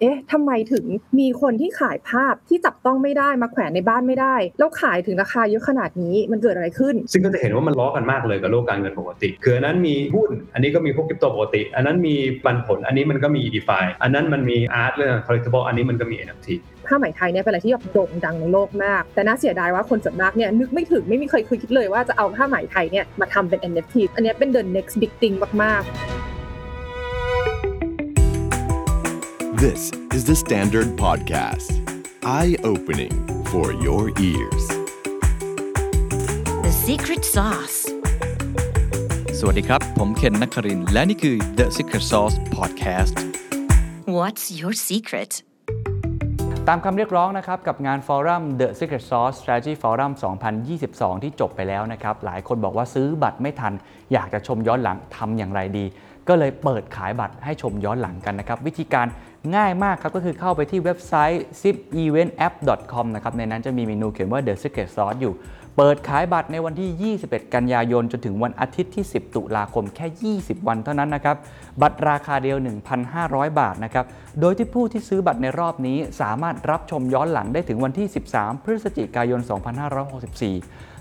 เอ๊ะทำไมถึงมีคนที่ขายภาพที่จับต้องไม่ได้มาแขวนในบ้านไม่ได้ แล้วขายถึงราคาเยอะขนาดนี้มันเกิดอะไรขึ้น ซึ่งก็จะเห็นว่ามันล้อกันมากเลยกับโลกการเงินปกติ คืออันนั้นมีหุ้น อันนี้ก็มีพวกคริปโตปกติ อันนั้นมีปันผล อันนี้มันก็มี DeFi อันนั้นมันมีอาร์ตเรื่อง collectible อันนี้มันก็มี NFT ผ้าไหมไทยเนี่ยเป็นอะไรที่แบบโด่งดังในโลกมาก แต่น่าเสียดายว่าคนส่วนมากเนี่ยนึกไม่ถึงไม่มีใครเคยคิดเลยว่าจะเอาผ้าไหมไทยเนี่ยมาทำเป็น NFT อันนี้เป็น the next big thing มากๆ This is the Standard Podcast. Eye opening for your ears. The secret sauce. สวัสดีครับ ผมเคนนักครินทร์และนี่คือ The Secret Sauce Podcast What's your secret? ตามคำเรียกร้องนะครับกับงานฟอรัม The Secret Sauce Strategy Forum 2022 ที่จบไปแล้วนะครับ หลายคนบอกว่าซื้อบัตรไม่ทัน อยากจะชมย้อนหลังทำอย่างไรดี ก็เลยเปิดขายบัตรให้ชมย้อนหลังกันนะครับวิธีการง่ายมากครับก็คือเข้าไปที่เว็บไซต์ zipeventapp.com นะครับในนั้นจะมีเมนูเขียนว่า The Secret Sauce อยู่ เปิดขายบัตรในวันที่ 21 กันยายน จนถึงวันอาทิตย์ที่ 10 ตุลาคมแค่ 20 วันเท่านั้นนะครับ บัตรราคาเดียว 1,500 บาทนะครับ โดยที่ผู้ที่ซื้อบัตรในรอบนี้สามารถรับชมย้อนหลังได้ถึงวันที่ 13 พฤศจิกายน 2564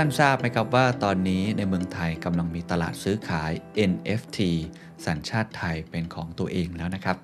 ท่านทราบไหมครับว่าตอนนี้ในเมืองไทยกำลังมีตลาดซื้อขาย NFT สัญชาติไทยเป็นของตัวเองแล้วนะครับ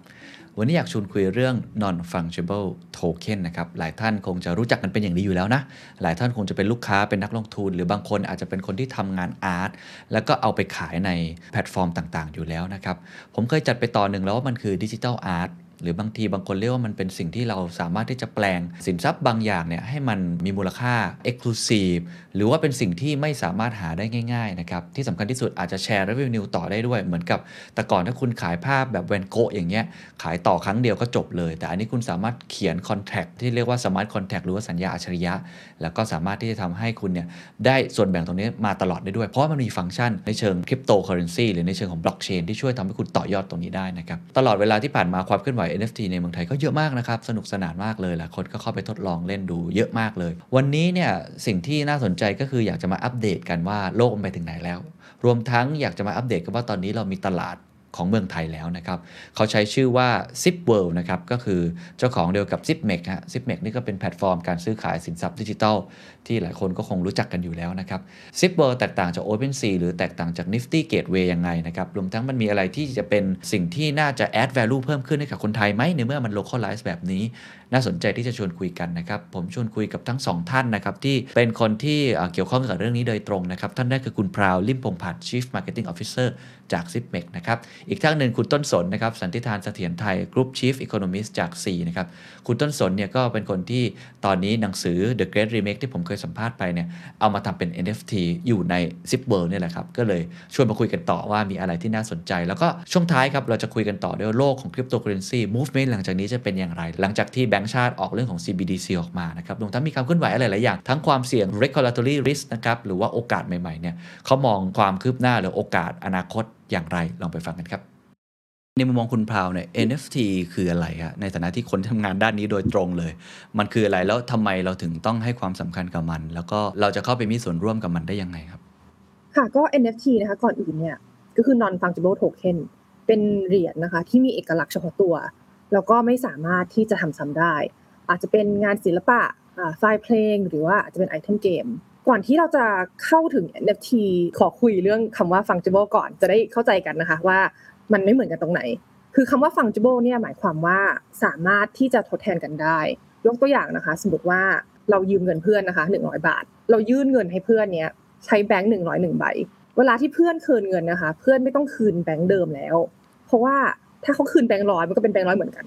วันนี้อยากชวนคุยเรื่อง non fungible token นะครับ หลายท่านคงจะรู้จักกันเป็นอย่างดีอยู่แล้วนะ หลายท่านคงจะเป็นลูกค้าเป็นนักลงทุน หรือบางคนอาจจะเป็นคนที่ทำงานอาร์ตแล้วก็เอาไปขายในแพลตฟอร์มต่างๆ อยู่แล้วนะครับ ผมเคยจัดไปตอนหนึ่งแล้วว่ามันคือดิจิทัลอาร์ต หรือบางทีบางคนเรียกว่ามันเป็นสิ่งที่เราสามารถที่จะแปลงสินทรัพย์บางอย่างเนี่ยให้มันมีมูลค่า Exclusive หรือว่าเป็นสิ่งที่ไม่สามารถหาได้ง่ายๆนะครับที่สำคัญที่สุดอาจจะแชร์ revenue ต่อได้ด้วย เหมือนกับแต่ก่อนถ้าคุณขายภาพแบบแวนโกะอย่างเงี้ยขายต่อครั้งเดียวก็จบเลย แต่อันนี้คุณสามารถเขียน contract ที่เรียกว่า smart contract หรือว่าสัญญาอัจฉริยะ แล้วก็สามารถที่จะทำให้คุณเนี่ยได้ส่วนแบ่งตรงนี้มาตลอดได้ด้วย เพราะมันมีฟังก์ชันในเชิงคริปโตเคอเรนซีหรือในเชิงของบล็อกเชนที่ช่วยทำให้คุณต่อยอดตรงนี้ได้นะครับตลอดเวลาที่ผ่านมาความเคลื่อนไหว NFT ในเมืองไทยก็เยอะมากนะครับ สนุกสนานมากเลยหลายคนก็เข้าไปทดลองเล่นดูเยอะมากเลย วันนี้เนี่ยสิ่งที่น่าสนใจก็คืออยากจะมาอัปเดตกันว่าโลกมันไปถึงไหนแล้ว รวมทั้งอยากจะมาอัปเดตกันว่าตอนนี้เรามีตลาดของเมืองไทยแล้วนะครับ เขาใช้ชื่อว่า Zip World นะครับ ก็คือเจ้าของเดียวกับ Zipmex ฮะ Zipmex นี่ก็เป็นแพลตฟอร์มการซื้อขายสินทรัพย์ดิจิทัล ที่หลายคนก็คงรู้จักกันอยู่แล้วนะครับ Zip World แตกต่างจาก OpenSea หรือแตกต่างจาก Nifty Gateway ยังไงนะครับ รวมทั้งมันมีอะไรที่จะเป็นสิ่งที่น่าจะ add value เพิ่มขึ้นให้กับคนไทยไหมในเมื่อมัน localize แบบนี้ น่าสนใจที่จะชวนคุยกันนะครับ ผมชวนคุยกับทั้งสองท่านนะครับ ที่เป็นคนที่เกี่ยวข้องกับเรื่องนี้โดยตรงนะครับ ท่านแรกคือคุณพราวลิมพงผัด Chief Marketing Officer จาก Zipmex นะครับอีกท่านหนึ่งคุณต้นสนนะครับสันติธานเสถียรไทย Group Chief Economist จาก C นะครับคุณต้นสนเนี่ยก็เป็นคนที่ตอนนี้หนังสือ The Great Remake ที่ผมเคยสัมภาษณ์ไปเนี่ยเอามาทำเป็น NFT อยู่ใน Zip World เนี่ยแหละครับ ก็เลยชวนมาคุยกันต่อว่ามีอะไรที่น่าสนใจ แล้วก็ช่วงท้ายครับเราจะคุยกันต่อด้วยโลกของคริปโตเคอเรนซี movement หลังจากนี้จะเป็นอย่างไร หลังจากที่แบงก์ชาติออกเรื่องของ CBDC ออกมานะครับรวมทั้งมีความเคลื่อนไหวอะไรหลายอย่าง ทั้งความเสี่ยง regulatory risk นะครับหรือว่าโอกาสใหม่ๆเนี่ยเขามองความคืบหน้าหรือโอกาสอนาคตอย่างไรลองไปฟังกันครับ ในมุมมองคุณพราวเนี่ย NFT คืออะไรฮะในฐานะที่คนที่ทำงานด้านนี้โดยตรงเลย มันคืออะไรแล้วทำไมเราถึงต้องให้ความสำคัญกับมัน แล้วก็เราจะเข้าไปมีส่วนร่วมกับมันได้ยังไงครับ ค่ะก็ NFT นะคะก่อนอื่นเนี่ยก็คือ non fungible token เป็นเหรียญนะคะ ที่มีเอกลักษณ์เฉพาะตัว แล้วก็ไม่สามารถที่จะทำซ้ำได้ อาจจะเป็นงานศิลปะอ่าไฟล์เพลง หรือว่าอาจจะเป็นไอเทมเกมก่อนที่เราจะเข้าถึง NFT ขอคุยเรื่องคำว่า fungible ก่อนจะได้เข้าใจกันนะคะว่า มันไม่เหมือนกันตรงไหน คือคำว่า fungible เนี่ยหมายความว่าสามารถที่จะทดแทนกันได้ ยกตัวอย่างนะคะ สมมติว่าเรายืมเงินเพื่อนนะคะ100 บาท เรายื่นเงินให้เพื่อนเนี้ยใช้แบงค์หนึ่งร้อยหนึ่งใบ เวลาที่เพื่อนคืนเงินนะคะ เพื่อนไม่ต้องคืนแบงค์เดิมแล้ว เพราะว่าถ้าเขาคืนแบงค์ร้อยมันก็เป็นแบงค์ร้อยเหมือนกัน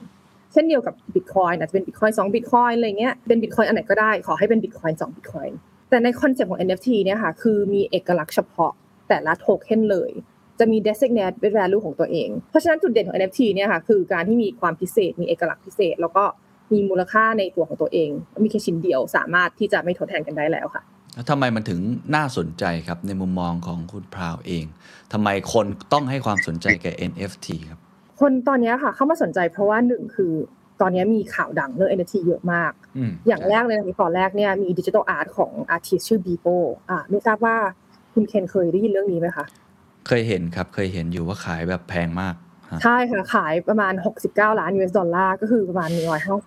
เช่นเดียวกับบิตคอยน์อาจจะเป็นบิตคอยน์สองบิตคอยน์อะไรเงี้ย เป็นบิตคอยน์อันไหนก็ได้ ขอให้เป็นบิตคอยน์สองบิตคอยน์แต่ใน concept ของ NFT เนี่ยค่ะ คือมีเอกลักษณ์เฉพาะแต่ละโทเค็นเลย จะมี designated value ของตัวเอง เพราะฉะนั้นจุดเด่นของ NFT เนี่ยค่ะคือการที่มีความพิเศษ มีเอกลักษณ์พิเศษ แล้วก็มีมูลค่าในตัวของตัวเอง มีแค่ชิ้นเดียวสามารถที่จะไม่ทดแทนกันได้แล้วค่ะแล้วทำไมมันถึงน่าสนใจครับในมุมมองของคุณพราวเองทำไมคนต้องให้ความสนใจกับ NFT ครับ คนตอนเนี้ยค่ะเข้ามาสนใจเพราะว่าหนึ่งคือตอนเนี้ยมีข่าวดังเรื่อง NFT เยอะมากอืมอย่างแรกเลยนะตอนแรกเนี่ยมีดิจิทัลอาร์ตของอาร์ติสชื่อบีโปอ่าไม่ทราบว่าคุณเคนเคยได้ยินเรื่องนี้ไหมคะ เคยเห็นครับเคยเห็นอยู่ว่าขายแบบแพงมากใช่ค่ะ ขายประมาณ 69 ล้าน US ดอลลาร์ก็คือประมาณ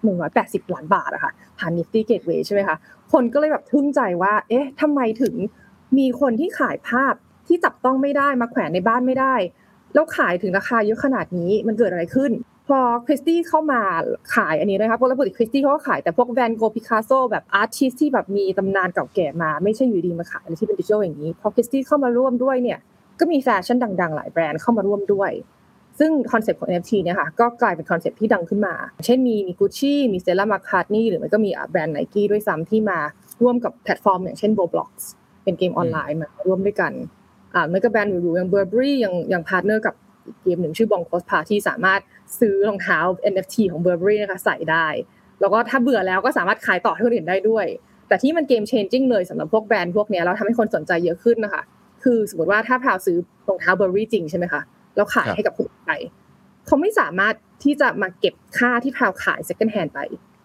180 ล้านบาทอะค่ะผ่าน Nifty Gateway ใช่ไหมคะ คนก็เลยแบบทึ่งใจว่า เอ๊ะทำไมถึงมีคนที่ขายภาพที่จับต้องไม่ได้มาแขวนในบ้านไม่ได้ แล้วขายถึงราคาเยอะขนาดนี้มันเกิดอะไรขึ้น พอ Christie's เข้ามาขายอันนี้นะคะเพราะปกติ Christie's เขาก็ขายแต่พวก Van Gogh Picasso แบบ artist ที่แบบมีตำนานเก่าแก่มา ไม่ใช่อยู่ดีมาขายอะไรที่เป็นดิจิทัลอย่างนี้ พอ Christie's เข้ามาร่วมด้วยเนี่ย ก็มีแฟชั่นดัง ๆ หลายแบรนด์เข้ามาร่วมด้วย ซึ่ง concept ของ NFT เนี่ยค่ะก็กลายเป็น concept ที่ดังขึ้นมา เช่นมีมีกุชชี่มี Stella McCartney หรือมันก็มีแบรนด์ไนกี้ด้วยซ้ำที่มาร่วมกับแพลตฟอร์ม อย่างเช่น Roblox เป็นเกมออนไลน์มาร่วมด้วยกันอ่าไม่ก็แบรนด์หรูๆอย่าง Burberry ยังยัง partner กับอีกเกมหนึ่งชื่อ Blankos Party ที่สามารถซื้อรองเท้า NFT ของ Burberry นะคะใส่ได้ แล้วก็ถ้าเบื่อแล้วก็สามารถขายต่อให้คนอื่นได้ด้วย แต่ที่มันเกม changing เลยสำหรับพวกแบรนด์พวกเนี้ยแล้วทำให้คนสนใจเยอะขึ้นนะคะ คือสมมติว่าถ้าพราวซื้อรองเท้า Burberry จริงใช่ไหมคะแล้วขายให้กับคนอื่นไปเขาไม่สามารถที่จะมาเก็บค่าที่พราวขาย second hand ไป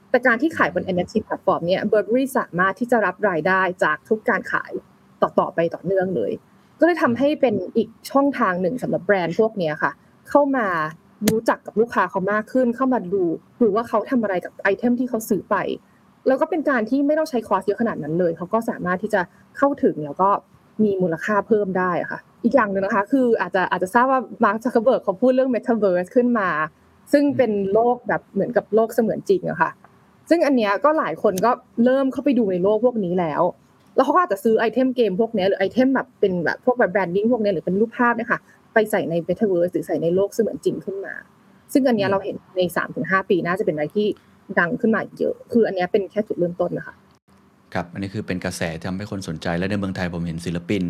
แต่การที่ขายบน NFT แพลตฟอร์มเนี่ย Burberry สามารถที่จะรับรายได้จากทุกการขายต่อๆไปต่อเนื่องเลย ก็เลยทำให้เป็นอีกช่องทางหนึ่งสำหรับแบรนด์พวกเนี้ยค่ะ เข้ามารู้จักกับลูกค้าเขามากขึ้น เข้ามาดูหรือว่าเขาทำอะไรกับ item ที่เขาซื้อไป แล้วก็เป็นการที่ไม่ต้องใช้ cost เยอะขนาดนั้นเลย เขาก็สามารถที่จะเข้าถึงแล้วก็ มีมูลค่าเพิ่มได้อะค่ะ อีกอย่างหนึ่งนะคะ คืออาจจะอาจจะทราบว่ามาร์คซักเคอร์เบิร์กเขาพูดเรื่อง Metaverse ขึ้นมา ซึ่งเป็นโลกแบบเหมือนกับโลกเสมือนจริงอะค่ะ ซึ่งอันเนี้ยก็หลายคนก็เริ่มเข้าไปดูในโลกพวกนี้แล้ว แล้วเขาก็อาจจะซื้อ item เกมพวกนี้หรือ item แบบเป็นแบบพวกแบบ branding พวกนี้หรือเป็นรูปภาพเนี่ยค่ะไปใส่ใน Metaverse หรือใส่ในโลกเสมือนจริงขึ้นมา ซึ่งอันเนี้ยเราเห็นใน3-5ปีน่าจะเป็นอะไรที่ดังขึ้นมาเยอะ คืออันเนี้ยเป็นแค่จุดเริ่มต้นนะคะ ครับอันนี้คือเป็นกระแสที่ทำให้คนสนใจและในเมืองไทยผมเห็นศิลปิน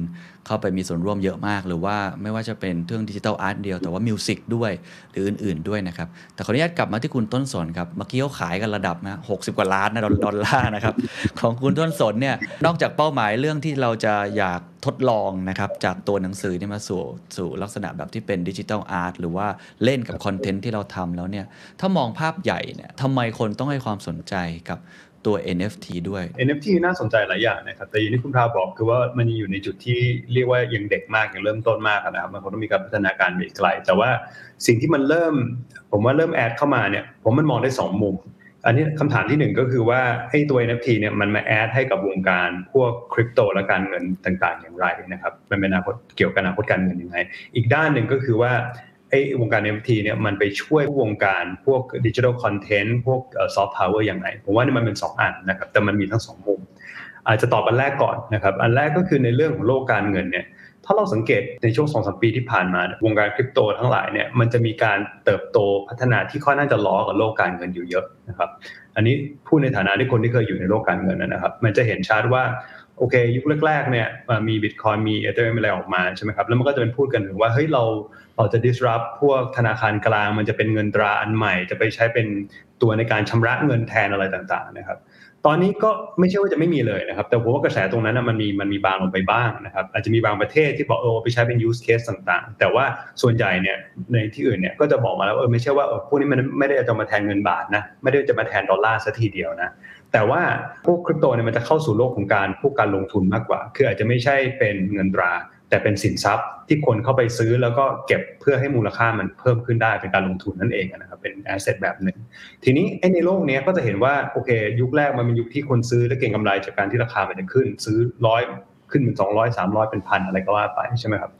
เข้าไปมีส่วนร่วมเยอะมาก หรือว่าไม่ว่าจะเป็นเรื่อง digital art เดียวแต่ว่า music ด้วยหรืออื่น ๆด้วยนะครับ แต่ขออนุญาตกลับมาที่คุณต้นสนครับเมื่อกี้เขาขายกันระดับนะหกสิบกว่าล้านนะดอลลาร์นะครับของคุณต้นสนเนี่ยนอกจากเป้าหมายเรื่องที่เราจะอยากทดลองนะครับจากตัวหนังสือเนี่ยมาสู่สู่ลักษณะแบบที่เป็น digital art หรือว่าเล่นกับ content ที่เราทำแล้วเนี่ยถ้ามองภาพใหญ่เนี่ยทำไมคนต้องให้ความสนใจกับ ตัว NFT ด้วย NFT น่าสนใจหลายอย่างนะครับ แต่อย่างที่คุณพราวบอกคือว่ามันยังอยู่ในจุดที่เรียกว่ายังเด็กมากยังเริ่มต้นมากนะครับ มันคงต้องมีการพัฒนาการไปไกล แต่ว่าสิ่งที่มันเริ่ม ผมว่าเริ่ม add เข้ามาเนี่ยผมมันมองได้ 2 มุม อันนี้คำถามที่หนึ่งก็คือว่าไอ้ตัว NFT เนี่ยมันมา add ให้กับวงการพวกคริปโตและการเงินต่างๆ อย่างไรนะครับ มันเป็นอนาคตเกี่ยวกับอนาคตการเงินยังไง อีกด้านหนึ่งก็คือว่า ไอ้วงการ NFT เนี่ยมันไปช่วยวงการพวก digital content พวกซอฟต์พาวเวอร์อย่างไรผมว่านี่มันเป็น 2 อันนะครับแต่มันมีทั้ง 2 มุม อาจจะตอบอันแรกก่อนนะครับอันแรกก็คือในเรื่องของโลกการเงินเนี่ยถ้าเราสังเกตในช่วง2อสปีที่ผ่านมา วงการคริปโตทั้งหลายเนี่ยมันจะมีการเติบโตพัฒนาที่ค่อนข้างจะล้อกับโลกการเงินอยู่เยอะนะครับอันนี้พูดในฐานะที่คนที่เคยอยู่ในโลกการเงินนะครับ มันจะเห็นชัดว่าโอเค ยุคแรกๆเนี่ยมีบิตคอยมีเอเธอเรมอะไรออกมาใช่ไหมครับแล้วมันก็จะเป็นพูดกันถึงว่าเฮ้ยเรา เราจะ disrupt พวกธนาคารกลางมันจะเป็นเงินตราอันใหม่ จะไปใช้เป็นตัวในการชำระเงินแทนอะไรต่างๆนะครับ ตอนนี้ก็ไม่ใช่ว่าจะไม่มีเลยนะครับ แต่ผมว่ากระแสตรงนั้นมันมีมันมีบางลงไปบ้างนะครับ อาจจะมีบางประเทศที่บอกเออไปใช้เป็น use case ต่างๆ แต่ว่าส่วนใหญ่เนี่ยในที่อื่นเนี่ยก็จะบอกมาแล้วเออไม่ใช่ว่าเออพวกนี้มันไม่ได้จะมาแทนเงินบาทนะไม่ได้จะมาแทนดอลลาร์ซะทีเดียวนะแต่ว่าพวกคริปโตเนี่ยมันจะเข้าสู่โลกของการพวกการลงทุนมากกว่า คืออาจจะไม่ใช่เป็นเงินตรา แต่เป็นสินทรัพย์ที่คนเข้าไปซื้อแล้วก็เก็บเพื่อให้มูลค่ามันเพิ่มขึ้นได้เป็นการลงทุนนั่นเองนะครับเป็นแอสเซทแบบหนึ่งทีนี้ในโลกนี้ก็จะเห็นว่าโอเค ยุคแรกมันเป็นยุคที่คนซื้อและเก่งกำไรจากการที่ราคามันจะขึ้น ซื้อร้อยขึ้นเป็นสองร้อยสามร้อยเป็นพันอะไรก็ว่าไปใช่ไหมครับ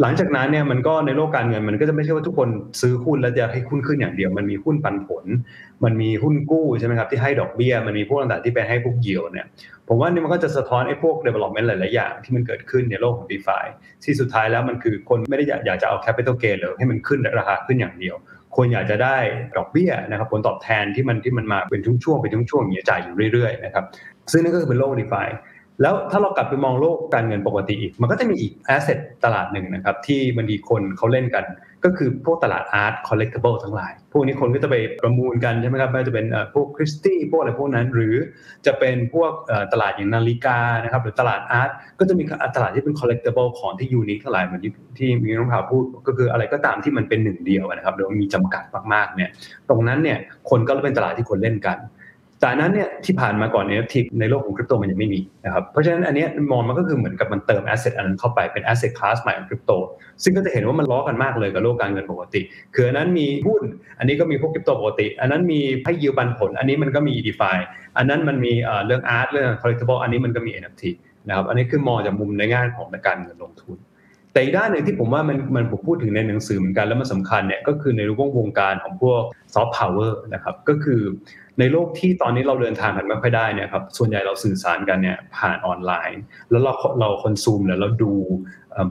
หลังจากนั้นเนี่ยมันก็ในโลกการเงินมันก็จะไม่ใช่ว่าทุกคนซื้อหุ้นแล้วจะให้หุ้นขึ้นอย่างเดียว มันมีหุ้นปันผล มันมีหุ้นกู้ใช่ไหมครับที่ให้ดอกเบี้ย มันมีพวกต่างๆที่ไปให้พวกเยียวเนี่ยผมว่านี่มันก็จะสะท้อนไอ้พวก development หลายๆอย่างที่มันเกิดขึ้นในโลกของ DeFi ที่สุดท้ายแล้วมันคือคนไม่ได้อยากจะเอา capital gain หรือให้มันขึ้นราคาขึ้นอย่างเดียวคนอยากจะได้ดอกเบี้ยนะครับผลตอบแทนที่มันที่มันมาเป็นช่วงๆเป็นช่วงๆอย่างเงี้ยจ่ายอยู่เรื่อยๆนะครับซึ่งนั่นก็คือเป็นโลก DeFi แล้วถ้าเรากลับไปมองโลกการเงินปกติอีก มันก็จะมีอีก asset ตลาดหนึ่งนะครับที่บางทีคนเขาเล่นกัน ก็คือพวกตลาด art collectible ทั้งหลาย พวกนี้คนก็จะไปประมูลกันใช่ไหมครับไม่ว่าจะเป็นพวก Christie's พวกอะไรพวกนั้น หรือจะเป็นพวกตลาดอย่างนาฬิกานะครับหรือตลาด art ก็จะมีตลาดที่เป็น collectible ของที่ unique ทั้งหลายเหมือนที่มีน้องพราวพูดก็คืออะไรก็ตามที่มันเป็นหนึ่งเดียวนะครับหรือมีจำกัดมากๆเนี่ยตรงนั้นเนี่ยคนก็เป็นตลาดที่คนเล่นกัน แต่นั้นเนี่ยที่ผ่านมาก่อนเนี่ยที่ในโลกของคริปโตมันยังไม่มีนะครับเพราะฉะนั้นอันนี้มองมันก็คือเหมือนกับมันเติม asset อันนั้นเข้าไปเป็น asset class ใหม่ของคริปโตซึ่งก็จะเห็นว่ามันล้อกันมากเลยกับโลกการเงินปกติ คืออันนั้นมีหุ้น อันนี้ก็มีพวกคริปโตปกติ อันนั้นมีให้ยิวปันผล อันนี้มันก็มี DeFi อันนั้นมันมีเรื่อง art เรื่อง collectible อันนี้มันก็มี NFT นะครับอันนี้คือมองจากมุมในงานของการเงินลงทุนแต่อีกด้านหนึ่งที่ผมว่ามันมันผมพูดถึงในหนังสือเหมือนกันแล้วมันสำคัญเนี่ยก็คือในวงวงการของพวกซอฟต์พาวเวอร์นะครับก็คือ ในโลกที่ตอนนี้เราเดินทางกันไม่ค่อยได้เนี่ยครับส่วนใหญ่เราสื่อสารกันเนี่ยผ่านออนไลน์ แล้วเราเรา consume แล้วเราดู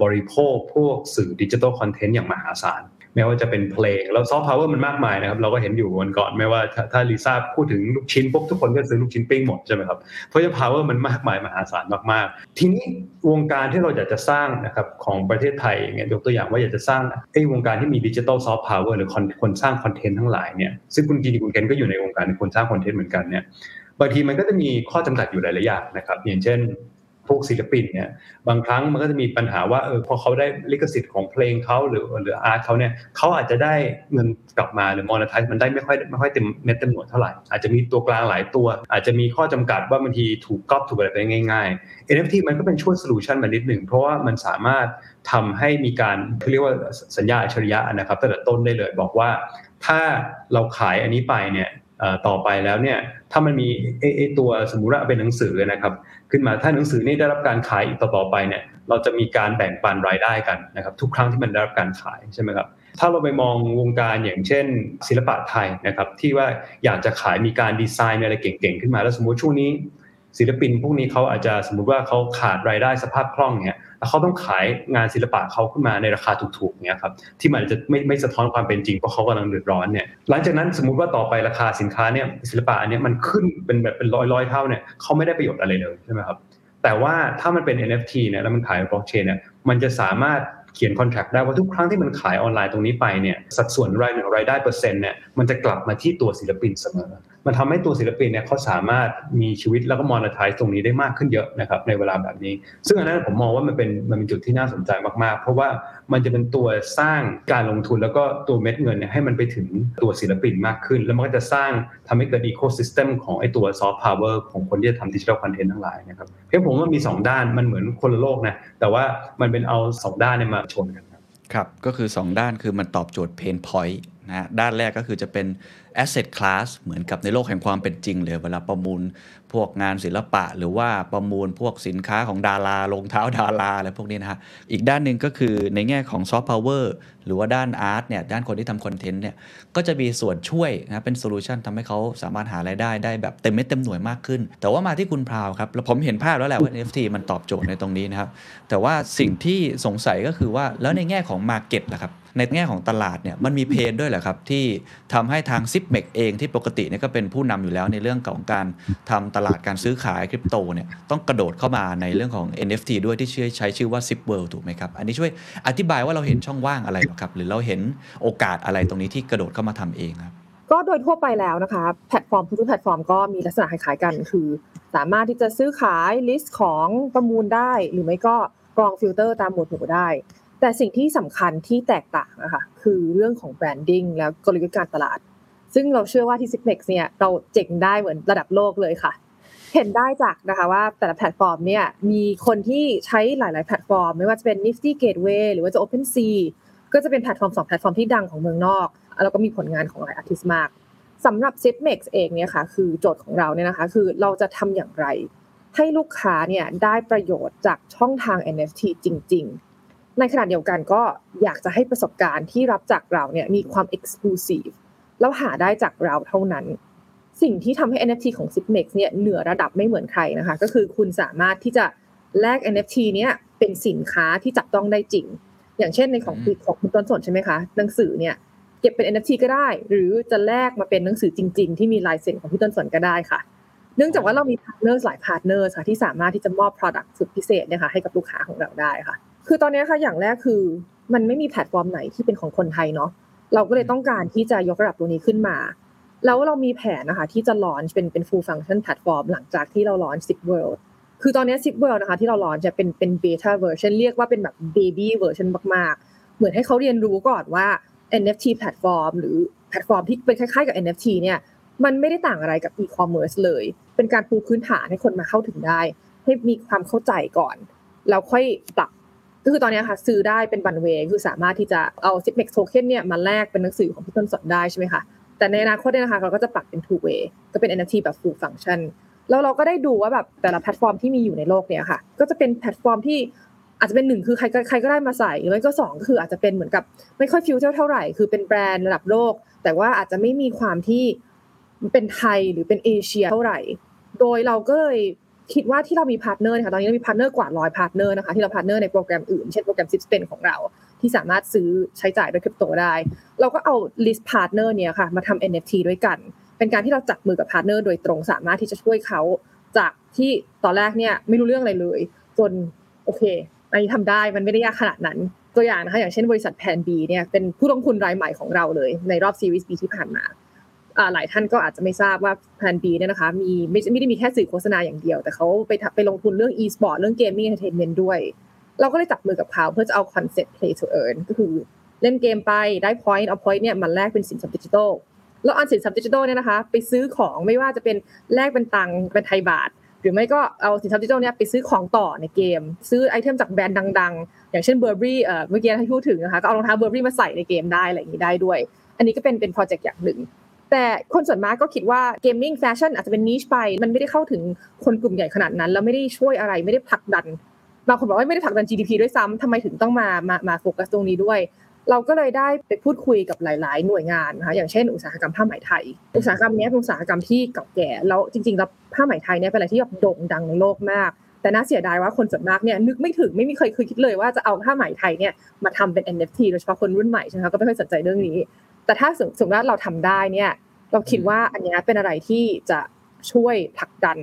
บริโภคพวกสื่อดิจิทัลคอนเทนต์อย่างมหาศาล ไม่ว่าจะเป็นเพลงแล้วซอฟต์พาวเวอร์มันมากมายนะครับ เราก็เห็นอยู่วันก่อนไม่ว่าถ้าลิซ่าพูดถึงลูกชิ้นปุ๊บทุกคนก็ซื้อลูกชิ้นปิ้งหมดใช่ไหมครับเพราะฉะนั้น power มันมากมายมหาศาลมากๆ ทีนี้วงการที่เราอยากจะสร้างนะครับของประเทศไทยเงี้ยยกตัวอย่างว่าอยากจะสร้างไอ้วงการที่มีดิจิทัลซอฟต์พาวเวอร์หรือคนสร้างคอนเทนต์ทั้งหลายเนี่ยซึ่งคุณจีนคุณเคนก็อยู่ในวงการคนสร้างคอนเทนต์เหมือนกันเนี่ยบางทีมันก็จะมีข้อจำกัดอยู่หลายๆอย่างนะครับอย่างเช่น พวกศิลปินเนี่ยบางครั้งมันก็จะมีปัญหาว่าเออพอเขาได้ลิขสิทธิ์ของเพลงเขาหรือหรือ art เขาเนี่ยเขาอาจจะได้เงินกลับมาหรือ monetize มันได้ไม่ค่อยไม่ค่อยเต็มเม็ดเต็มหน่วยเท่าไหร่ อาจจะมีตัวกลางหลายตัว อาจจะมีข้อจำกัดว่าบางทีถูกก๊อปถูกอะไรไปง่าย ๆ NFT มันก็เป็นช่วยโซลูชันมานิดหนึ่งเพราะว่ามันสามารถทำให้มีการเรียกว่าสัญญาอัจฉริยะนะครับตั้งแต่ต้นได้เลยบอกว่าถ้าเราขายอันนี้ไปเนี่ย ต่อไปแล้วเนี่ยถ้ามันมีไอตัวสมมุติว่าเป็นหนังสือนะครับขึ้นมาถ้าหนังสือนี่ได้รับการขายอีกต่อไปเนี่ยเราจะมีการแบ่งปันรายได้กันนะครับทุกครั้งที่มันได้รับการขายใช่ไหมครับถ้าเราไปมองวงการอย่างเช่น ศิลปะไทยนะครับที่ว่าอยากจะขายมีการดีไซน์อะไรเก่งๆขึ้นมาแล้วสมมติช่วงนี้ ศิลปินพวกนี้เขาอาจจะสมมุติว่าเขาขาดรายได้สภาพคล่องเนี่ย แล้วเขาต้องขายงานศิลปะเขาขึ้นมาในราคาถูกๆเนี่ยครับที่มันจะไม่ไม่สะท้อนความเป็นจริงเพราะเขากำลังเดือดร้อนเนี่ยหลังจากนั้นสมมุติว่าต่อไปราคาสินค้าเนี่ยศิลปะอันนี้มันขึ้นเป็นแบบเป็นร้อยร้อยเท่าเนี่ยเขาไม่ได้ประโยชน์อะไรเลยใช่ไหมครับแต่ว่าถ้ามันเป็น NFT เนี่ยแล้วมันขายบล็อกเชนเนี่ยมันจะสามารถเขียน contract ได้ว่าทุกครั้งที่มันขายออนไลน์ตรงนี้ไปเนี่ยสัดส่วนรายหนึ่งรายได้เปอร์เซ็นต์เนี่ยมันจะกลับมาที่ตัวศิลปินเสมอ มันทำให้ตัวศิลปินเนี่ยเขาสามารถมีชีวิตแล้วก็ monetize ตรงนี้ได้มากขึ้นเยอะนะครับในเวลาแบบนี้ ซึ่งอันนั้นผมมองว่ามันเป็นมันเป็นจุดที่น่าสนใจมากๆ เพราะว่ามันจะเป็นตัวสร้างการลงทุนแล้วก็ตัวเม็ดเงินเนี่ยให้มันไปถึงตัวศิลปินมากขึ้น แล้วมันก็จะสร้างทำให้เกิด ecosystem ของไอ้ตัวซอฟต์พาวเวอร์ของคนที่จะทำดิจิทัลคอนเทนต์ทั้งหลายนะครับเพียงผมว่ามี 2 ด้านมันเหมือนคนละโลกนะแต่ว่ามันเป็นเอา 2 ด้านเนี่ยมาชนกันครับก็คือ 2 ด้านคือมันตอบโจทย์ pain point นะด้านแรกก็คือจะเป็น asset class เหมือนกับในโลกแห่งความเป็นจริงเลยเวลาประมูลพวกงานศิลปะ หรือว่าประมูลพวกสินค้าของดารารองเท้าดาราอะไรพวกนี้นะฮะอีกด้านหนึ่งก็คือในแง่ของซอฟต์พาวเวอร์หรือว่าด้าน art เนี่ยด้านคนที่ทำคอนเทนต์เนี่ยก็จะมีส่วนช่วยนะเป็น solution ทำให้เขาสามารถหารายได้ได้แบบเต็มเม็ดเต็มหน่วยมากขึ้น แต่ว่ามาที่คุณพราวครับแล้วผมเห็นภาพแล้วแหละว่า NFT มันตอบโจทย์ในตรงนี้นะครับแต่ว่าสิ่งที่สงสัยก็คือว่าแล้วในแง่ของ Market ล่ะครับ ในแง่ของตลาดเนี่ยมันมี pain ด้วยเหรอครับ ที่ทำให้ทาง Zipmex เองที่ปกติเนี่ยก็เป็นผู้นำอยู่แล้วในเรื่องของการทำตลาดการซื้อขายคริปโตเนี่ยต้องกระโดดเข้ามาในเรื่องของ NFT ด้วยที่ใช้ชื่อว่า Zip World ถูกไหมครับ อันนี้ช่วยอธิบายว่าเราเห็นช่องว่างอะไรหรอครับ หรือเราเห็นโอกาสอะไรตรงนี้ที่กระโดดเข้ามาทำเองครับก็โดยทั่วไปแล้วนะคะแพลตฟอร์มทุกแพลตฟอร์มก็มีลักษณะคล้ายๆกันคือ สามารถที่จะซื้อขาย list ของประมูลได้ หรือไม่ก็กรองฟิลเตอร์ตามหมวดหมู่ได้ แต่สิ่งที่สำคัญที่แตกต่างนะคะคือเรื่องของ branding แล้วกลยุทธ์การตลาด ซึ่งเราเชื่อว่าที่ Zipmex เนี่ยเราเจ๋งได้เหมือนระดับโลกเลยค่ะ เห็นได้จากนะคะว่าแต่ละแพลตฟอร์มเนี่ยมีคนที่ใช้หลาย ๆ แพลตฟอร์ม ไม่ว่าจะเป็น Nifty Gateway หรือว่าจะ OpenSea ก็จะเป็นแพลตฟอร์มสองแพลตฟอร์มที่ดังของเมืองนอกแล้วก็มีผลงานของหลาย artist มากสำหรับ s i p m e x เองเนี่ยค่ะคือโจทย์ของเราเนี่ยนะคะคือเราจะทำอย่างไร ให้ลูกค้าเนี่ยได้ประโยชน์จากช่องทาง NFT จริง ๆ ในขณะเดียวกันก็อยากจะให้ประสบการณ์ที่รับจากเราเนี่ยมีความ exclusive แล้วหาได้จากเราเท่านั้น สิ่งที่ทำให้ NFT ของ s i p m e x เนี่ยเหนือระดับไม่เหมือนใครนะคะ ก็คือคุณสามารถที่จะแลก NFT เนี่ยเป็นสินค้าที่จับต้องได้จริง อย่างเช่นในของของคุณต้นสนใช่ไหมคะ หนังสือเนี่ยเก็บเป็น NFT ก็ได้ หรือจะแลกมาเป็นหนังสือจริง ๆ ที่มีลายเซ็นของพี่ต้นสนก็ได้ค่ะ เนื่องจากว่าเรามี partner หลาย partner ค่ะที่สามารถที่จะมอบ Product สุดพิเศษเนี่ยค่ะให้กับลูกค้าของเราได้ค่ะ คือตอนนี้ค่ะอย่างแรกคือ มันไม่มีแพลตฟอร์มไหนที่เป็นของคนไทยเนาะเราก็เลยต้องการที่จะยกระดับตัวนี้ขึ้นมา แล้วเรามีแผนนะคะ ที่จะ launch เป็นเป็น full function platform หลังจากที่เรา launch Zip World คือตอนนี้ Zip World นะคะที่เรา launch จะเป็นเป็น beta version เรียกว่าเป็นแบบ baby version มากๆ เหมือนให้เขาเรียนรู้ก่อนว่า NFT แพลตฟอร์มหรือแพลตฟอร์มที่เป็นคล้ายๆกับ NFT เนี่ยมันไม่ได้ต่างอะไรกับ e-commerce เลย เป็นการปูพื้นฐานให้คนมาเข้าถึงได้ ให้มีความเข้าใจก่อน แล้วค่อยปรับ ก็คือตอนนี้ค่ะซื้อได้เป็นบันเวคือสามารถที่จะเอา z i p m e x token เนี่ยมาแลกเป็นหนังสือของพี่ต้นสนได้ใช่ไหมคะแต่ในอนาคตเนี่ยนะคะเราก็จะปรับเป็น two way ก็เป็น NFT แบบ full function แล้วเราก็ได้ดูว่าแบบแต่ละแพลตฟอร์มที่มีอยู่ในโลกเนี่ยค่ะ ก็จะเป็นแพลตฟอร์มที่อาจจะเป็นหนึ่งคือใครก็ใครก็ได้มาใส่หรือไม่ก็สองก็คืออาจจะเป็นเหมือนกับไม่ค่อย future เท่าไหร่คือเป็นแบรนด์ระดับโลก แต่ว่าอาจจะไม่มีความที่เป็นไทยหรือเป็นเอเชียเท่าไหร่ โดยเราก็เลย คิดว่าที่เรามี partner นะคะตอนนี้เรามี partner กว่าร้อย partner นะคะที่เรา partner ในโปรแกรมอื่น เช่นโปรแกรม ZipSpend ของเรา ที่สามารถซื้อใช้จ่ายด้วยคริปโตได้ เราก็เอา list partner เนี่ยค่ะมาทำ NFT ด้วยกัน เป็นการที่เราจับมือกับ partner โดยตรงสามารถที่จะช่วยเขาจากที่ตอนแรกเนี่ยไม่รู้เรื่องอะไรเลย จนโอเคอันนี้ทำได้มันไม่ได้ยากขนาดนั้นตัวอย่างนะคะอย่างเช่นบริษัท Plan B เนี่ยเป็นผู้ลงทุนรายใหม่ของเราเลยในรอบซีรีส์ B ที่ผ่านมา หลายท่านก็อาจจะไม่ทราบว่า Plan B เนี่ยนะคะมีไม่ไม่ได้มีแค่สื่อโฆษณาอย่างเดียว แต่เขาไปไปลงทุนเรื่อง e-sport เรื่อง gaming entertainment ด้วย เราก็เลยจับมือกับเขาเพื่อจะเอาคอนเซ็ปต์ play to earn ก็คือเล่นเกมไปได้ point เอา point เนี่ยมันแลกเป็นสินทรัพย์ดิจิทัลแล้วเอาสินทรัพย์ดิจิทัลเนี่ยนะคะ ไปซื้อของไม่ว่าจะเป็นแลกเป็นตังค์เป็นไทยบาทหรือไม่ก็เอาสินทรัพย์ดิจิทัลเนี่ยไปซื้อของต่อในเกม ซื้อ item จากแบรนด์ดัง ๆ อย่างเช่น Burberry เอ่อเมื่อกี้ที่พูดถึงนะคะก็เอารองเท้า Burberry มาใส่ในเกมได้อะไรอย่างนี้ได้ด้วย อันนี้ก็เป็นเป็นโปรเจกต์อย่างหนึ่ง แต่คนส่วนมากก็คิดว่า gaming แฟชั่นอาจจะเป็น niche ไป มันไม่ได้เข้าถึงคนกลุ่มใหญ่ขนาดนั้น แล้วไม่ได้ช่วยอะไรไม่ได้ผลักดันบางคนบอกว่าไม่ได้ผลักดัน GDP ด้วยซ้ำทำไมถึงต้องมามามาโฟกัสตรงนี้ด้วย เราก็เลยได้ไปพูดคุยกับหลาย ๆ หน่วยงานนะคะอย่างเช่น อุตสาหกรรมผ้าไหมไทย อุตสาหกรรมนี้เป็นอุตสาหกรรมที่เก่าแก่แล้วจริงๆแล้วผ้าไหมไทยเนี่ยเป็นอะไรที่แบบโด่งดังในโลกมาก แต่น่าเสียดายว่าคนส่วนมากเนี่ยนึกไม่ถึงไม่มีใครเคยคิดเลยว่าจะเอาผ้าไหมไทยเนี่ยมาทำเป็น NFT โดยเฉพาะคนรุ่นใหม่ใช่ไหมคะก็ไม่ค่อยสนใจเรื่องนี้ แต่ถ้าสมมติว่าเราทำได้เนี่ย เราคิดว่าอันนี้เป็นอะไรที่จะช่วยผลักดัน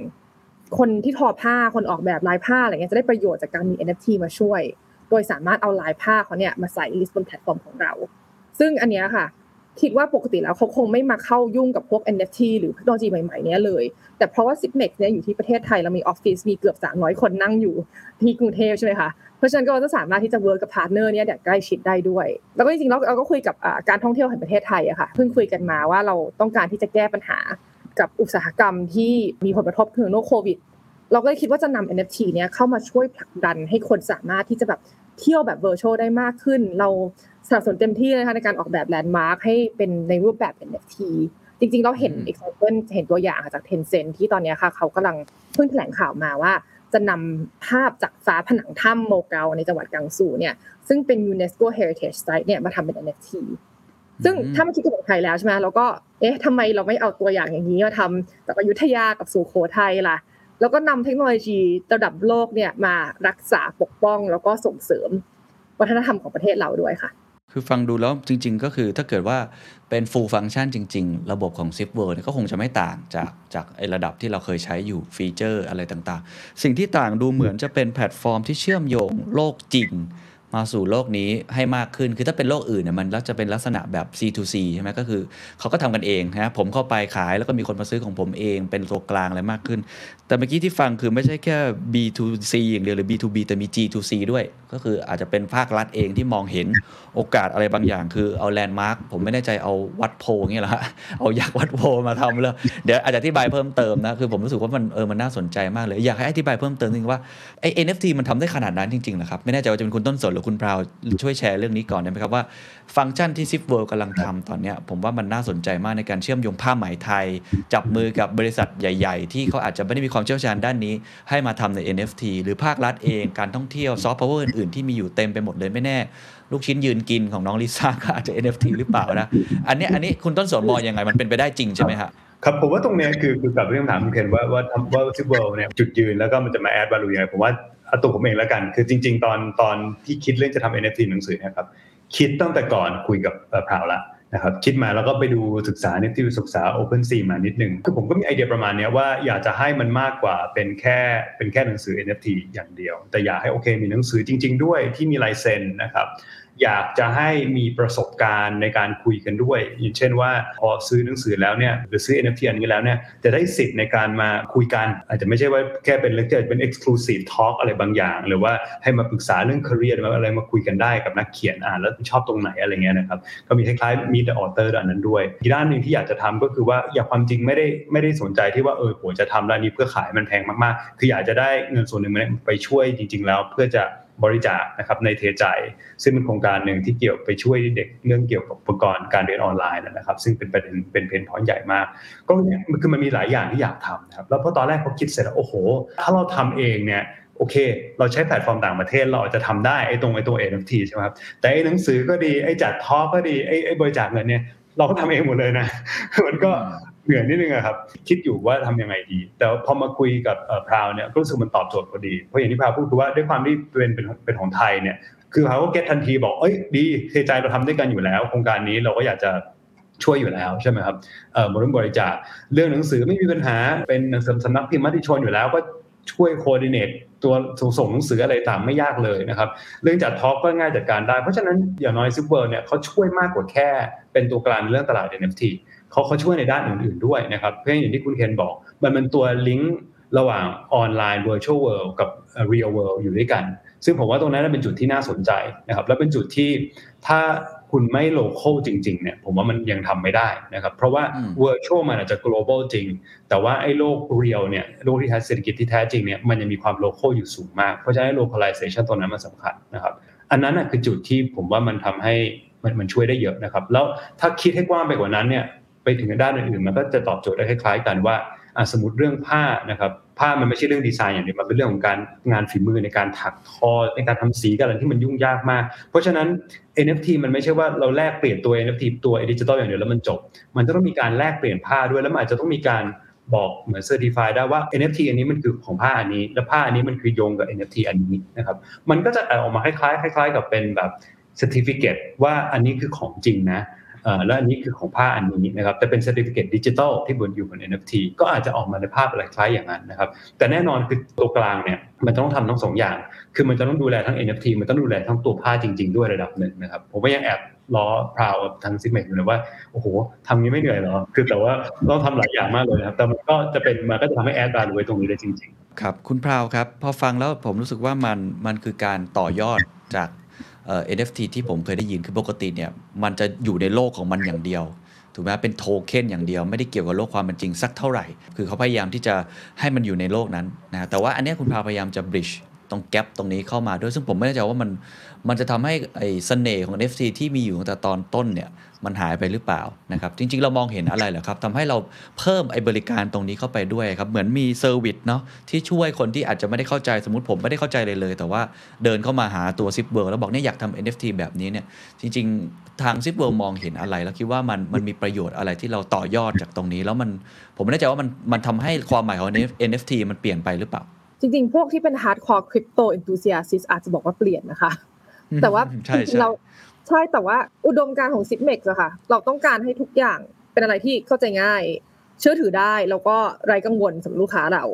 คนที่ทอผ้าคนออกแบบลายผ้าอะไรเงี้ยจะได้ประโยชน์จากการมี NFT มาช่วย โดยสามารถเอาลายผ้าเขาเนี่ยมาใส่ list บนแพลตฟอร์มของเรา ซึ่งอันเนี้ยค่ะ คิดว่าปกติแล้วเขาคงไม่มาเข้ายุ่งกับพวก NFT หรือเทคโนโลยีใหม่ๆเนี้ยเลย แต่เพราะว่า Zipmex เนี่ยอยู่ที่ประเทศไทยเรามีออฟฟิศมีเกือบ300 คนนั่งอยู่ที่กรุงเทพใช่ไหมคะ เพราะฉะนั้นก็จะสามารถที่จะ work กับ partner เนี่ยอย่างใกล้ชิดได้ด้วย แล้วก็จริงๆเราเราก็คุยกับอ่าการท่องเที่ยวแห่งประเทศไทยอะค่ะเพิ่งคุยกันมาว่าเราต้องการที่จะแก้ปัญหากับอุตสาหกรรมที่มีผลกระทบถึงโรคโควิด เราก็เลยคิดว่าจะนำ NFT เนี่ยเข้ามาช่วยผลักดันให้คนสามารถที่จะแบบเที่ยวแบบ virtual ได้มากขึ้น เราสนับสนุนเต็มที่เลยนะคะในการออกแบบแลนด์มาร์คให้เป็นในรูปแบบ NFT จริงๆ เราเห็น example เห็นตัวอย่างจาก Tencent ที่ตอนนี้ค่ะเขากำลังเพิ่งแถลงข่าวมาว่า จะนำภาพจากฝาผนังถ้ำโมเกาในจังหวัดกังซูเนี่ยซึ่งเป็น UNESCO Heritage Site เนี่ยมาทำเป็น NFT ซึ่งถ้ามาคิดถึงไทยแล้วใช่ไหมเราก็เอ๊ะทำไมเราไม่เอาตัวอย่างอย่างนี้มาทำกับอยุธยากับสุโขทัยล่ะ แล้วก็นำเทคโนโลยีระดับโลกเนี่ยมารักษาปกป้องแล้วก็ส่งเสริมวัฒนธรรมของประเทศเราด้วยค่ะ คือฟังดูแล้วจริง ๆ ก็คือถ้าเกิดว่าเป็น full function จริง ๆ ระบบของ Zip World เนี่ยก็คงจะไม่ต่างจากจากไอ้ระดับที่เราเคยใช้อยู่ฟีเจอร์อะไรต่างๆ สิ่งที่ต่างดูเหมือนจะเป็นแพลตฟอร์มที่เชื่อมโยงโลกจริง มาสู่โลกนี้ให้มากขึ้น คือถ้าเป็นโลกอื่นเนี่ยมันก็จะเป็นลักษณะแบบ C2C ใช่ไหมก็คือเขาก็ทำกันเองนะผมเข้าไปขายแล้วก็มีคนมาซื้อของผมเองเป็นตัวกลางอะไรมากขึ้น แต่เมื่อกี้ที่ฟังคือไม่ใช่แค่ B2C อย่างเดียวหรือ B2B แต่มี G2C ด้วย ก็คืออาจจะเป็นภาครัฐเองที่มองเห็นโอกาสอะไรบางอย่าง คือเอาแลนด์มาร์คผมไม่แน่ใจเอาวัดโพเงี้ยเหรอฮะเอายักษ์วัดโพมาทำเลยเดี๋ยวอาจจะอธิบายเพิ่มเติมนะคือผมรู้สึกว่ามันเออมันน่าสนใจมากเลยอยากให้อธิบายเพิ่มเติมนึงว่าไอ้ NFT มันทำได้ขนาดนั้นจริงๆเหรอครับไม่แน่ใจว่าจะเป็นคุณต้นสนหรือคุณพราวช่วยแชร์เรื่องนี้ก่อนได้ไหมครับว่าฟังก์ชันที่ Zip World กำลังทำตอนนี้ผมว่ามันน่าสนใจมากในการเชื่อมโยงผ้าไหมไทย จับมือกับบริษัทใหญ่ ๆ ที่เขาอาจจะไม่ได้มีความเชี่ยวชาญด้านนี้ ให้มาทำใน NFT หรือภาครัฐเองการท่องเที่ยวซอฟต์พาวเวอร์อื่นๆที่มีอยู่เต็มไปหมดเลยไม่แน่ ลูกชิ้นยืนกินของน้องลิซ่าก็อาจจะ NFT หรือเปล่านะอันนี้อันนี้คุณต้นสนมองยังไงมันเป็นไปได้จริงใช่ไหมครับครับผมว่าตรงเนี้ยคือคือกลับไปคำถามคุณเคนว่าว่าว่า Zip World เนี่ยจุดยืนแล้วก็มันจะมา add value ยังไงผมว่า เอาตัวผมเองแล้วกัน คือจริง ๆ ตอนตอนที่คิดเรื่องจะทำ NFT หนังสือนะครับ คิดตั้งแต่ก่อนคุยกับพราวละนะครับคิดมาแล้วก็ไปดูศึกษาเนี่ยที่ศึกษา OpenSea มานิดนึงคือผมก็มีไอเดียประมาณเนี้ยว่าอยากจะให้มันมากกว่าเป็นแค่เป็นแค่หนังสือ NFT อย่างเดียว แต่อยากให้โอเคมีหนังสือจริง ๆ ด้วยที่มีลายเซ็นนะครับ อยากจะให้มีประสบการณ์ในการคุยกันด้วย อย่างเช่นว่าพอซื้อหนังสือแล้วเนี่ยหรือซื้อ NFT อันนี้แล้วเนี่ยจะได้สิทธิ์ในการมาคุยกัน อาจจะไม่ใช่ว่าแค่เป็นเลคเชอร์เป็น exclusive talk อะไรบางอย่าง หรือว่าให้มาปรึกษาเรื่อง career หรือว่าอะไรมาคุยกันได้กับนักเขียนอ่านแล้วชอบตรงไหนอะไรเงี้ยนะครับก็มีคล้ายๆ meet the author อันนั้นด้วยอีกด้านหนึ่งที่อยากจะทำก็คือว่าอยากความจริงไม่ได้ไม่ได้สนใจที่ว่าเออผมจะทำร้านนี้เพื่อขายมันแพงมากๆ คืออยากจะได้เงินส่วนหนึ่งไปช่วยจริง ๆ แล้วเพื่อจะ บริจาคนะครับในเทใจ ซึ่งเป็นโครงการหนึ่งที่เกี่ยวไปช่วยเด็กเรื่องเกี่ยวกับอุปกรณ์การเรียนออนไลน์นะครับ ซึ่งเป็นประเด็นเป็น pain point ใหญ่มาก ก็คือมันมีหลายอย่างที่อยากทำนะครับแล้วพอตอนแรกพอคิดเสร็จแล้วโอ้โห ถ้าเราทำเองเนี่ยโอเค เราใช้แพลตฟอร์มต่างประเทศเราอาจจะทำได้ไอ้ตรงไอ้ตัว NFT ใช่ไหมครับแต่ไอ้หนังสือก็ดีไอ้จัดทอก็ดีไอ้ไอ้บริจาคเงินเนี่ยเราก็ทำเองหมดเลยนะมันก็ เหนื่อยนิดนึงอะครับ คิดอยู่ว่าทำยังไงดี แต่พอมาคุยกับพราวเนี่ยก็รู้สึกมันตอบโจทย์พอดี เพราะอย่างที่พราวพูดคือว่าด้วยความที่เป็นเป็นของไทยเนี่ย คือเขาก็ get ทันทีบอกเอ้ยดีเทใจเราทำด้วยกันอยู่แล้ว โครงการนี้เราก็อยากจะช่วยอยู่แล้วใช่ไหมครับเอ่อบริบริจาคเรื่องหนังสือไม่มีปัญหาเป็นหนังสือสำนักพิมพ์มติชนอยู่แล้วก็ช่วย coordinate ตัวส่งหนังสืออะไรต่างไม่ยากเลยนะครับ เรื่องจัด talk ก็ง่ายจัดการได้ เพราะฉะนั้นอย่างน้อย Zip World เนี่ยเขาช่วยมากกว่าแค่เป็นตัวกลางเรื่องตลาด NFT เขาเขาช่วยในด้านอื่นๆด้วยนะครับเพื่ออย่างที่คุณเคนบอก มันเป็นตัวลิงก์ระหว่างออนไลน์ virtual world กับ real world อยู่ด้วยกัน ซึ่งผมว่าตรงนั้นเป็นจุดที่น่าสนใจนะครับ และเป็นจุดที่ถ้าคุณไม่ local จริงๆเนี่ยผมว่ามันยังทำไม่ได้นะครับ เพราะว่า virtual มันอาจจะ global จริง แต่ว่าไอ้โลก real เนี่ยโลกที่แท้เศรษฐกิจที่แท้จริงเนี่ยมันยังมีความ local อยู่สูงมาก เพราะฉะนั้น localization ตัวนั้นมันสำคัญนะครับ อันนั้นคือจุดที่ผมว่ามันทำให้มันมันช่วยได้เยอะนะครับ แล้วถ้าคิดให้กว้างไปกว่านั้นเนี่ยไป ถึงด้านอื่นๆมันก็จะตอบโจทย์ได้คล้ายๆ กันว่าสมมติเรื่องผ้านะครับผ้ามันไม่ใช่เรื่องดีไซน์อย่างเดียวมันเป็นเรื่องของการงานฝีมือในการถักทอในการทำสีกันอะไรที่มันยุ่งยากมาก เพราะฉะนั้น NFT มันไม่ใช่ว่าเราแลกเปลี่ยนตัว NFT ตัวดิจิตอลอย่างเดียวแล้วมันจบ มันจะต้องมีการแลกเปลี่ยนผ้าด้วยแล้วมันอาจจะต้องมีการบอกเหมือนเซอร์ติฟายได้ว่า NFT อันนี้มันคือของผ้าอันนี้ และผ้าอันนี้มันคือโยงกับ NFT อันนี้นะครับมันก็จะออกมาคล้ายๆคล้าย ๆ กับเป็นแบบ certificate ว่าอันนี้คือของจริงนะ และอันนี้คือของผ้าอันนี้นะครับแต่เป็น certificate ดิจิทัลที่บนอยู่บน NFT ก็อาจจะออกมาในภาพอะไรคล้ายอย่างนั้นนะครับแต่แน่นอนคือตัวกลางเนี่ยมันต้องทำทั้งสองอย่าง คือมันจะต้องดูแลทั้ง NFT มันต้องดูแลทั้งตัวผ้าจริง ๆ ด้วยระดับหนึ่งนะครับผมก็ยังแอบล้อพราวทางซิกเมกอยู่เลยว่าโอ้โหทำนี้ไม่เหนื่อยหรอคือแต่ว่าต้องทำหลายอย่างมากเลยนะครับแต่มันก็จะเป็นมันก็จะทำให้แอดบาร์ไว้ตรงนี้ได้จริง ๆ ครับ คุณพราวครับ พอฟังแล้วผมรู้สึกว่ามันมันคือการต่อยอดจาก NFT ที่ผมเคยได้ยินคือปกติเนี่ยมันจะอยู่ในโลกของมันอย่างเดียวถูกไหมเป็นโทเค็นอย่างเดียวไม่ได้เกี่ยวกับโลกความเป็นจริงสักเท่าไหร่ คือเขาพยายามที่จะให้มันอยู่ในโลกนั้นนะแต่ว่าอันนี้คุณพราวพยายามจะ bridge ตรง gap ตรงนี้เข้ามาด้วย ซึ่งผมไม่แน่ใจว่ามันมันจะทำให้ไอ้เสน่ห์ของ NFT ที่มีอยู่ตั้งแต่ตอนต้นเนี่ยมันหายไปหรือเปล่านะครับจริง ๆ เรามองเห็นอะไรเหรอครับทำให้เราเพิ่มไอ้บริการตรงนี้เข้าไปด้วยครับเหมือนมี service เนาะที่ช่วยคนที่อาจจะไม่ได้เข้าใจสมมติผมไม่ได้เข้าใจเลยเลย แต่ว่าเดินเข้ามาหาตัว Zip World แล้วบอกเนี่ยอยากทำ NFT แบบนี้เนี่ยจริง ๆ ทาง Zip World มองเห็นอะไร แล้วคิดว่ามันมันมีประโยชน์อะไรที่เราต่อยอดจากตรงนี้ แล้วมันผมไม่แน่ใจว่ามันมันทำให้ความหมายของ NFT มันเปลี่ยนไปหรือเปล่า จริงๆ พวกที่เป็น hardcore crypto enthusiast อาจจะบอกว่าเปลี่ยนนะคะ แต่ว่าจริงๆเราใช่แต่ว่าอุดมการของ Sipmex อะค่ะ เราต้องการให้ทุกอย่างเป็นอะไรที่เข้าใจง่าย เชื่อถือได้แล้วก็ไร้กังวลสำหรับลูกค้าเรา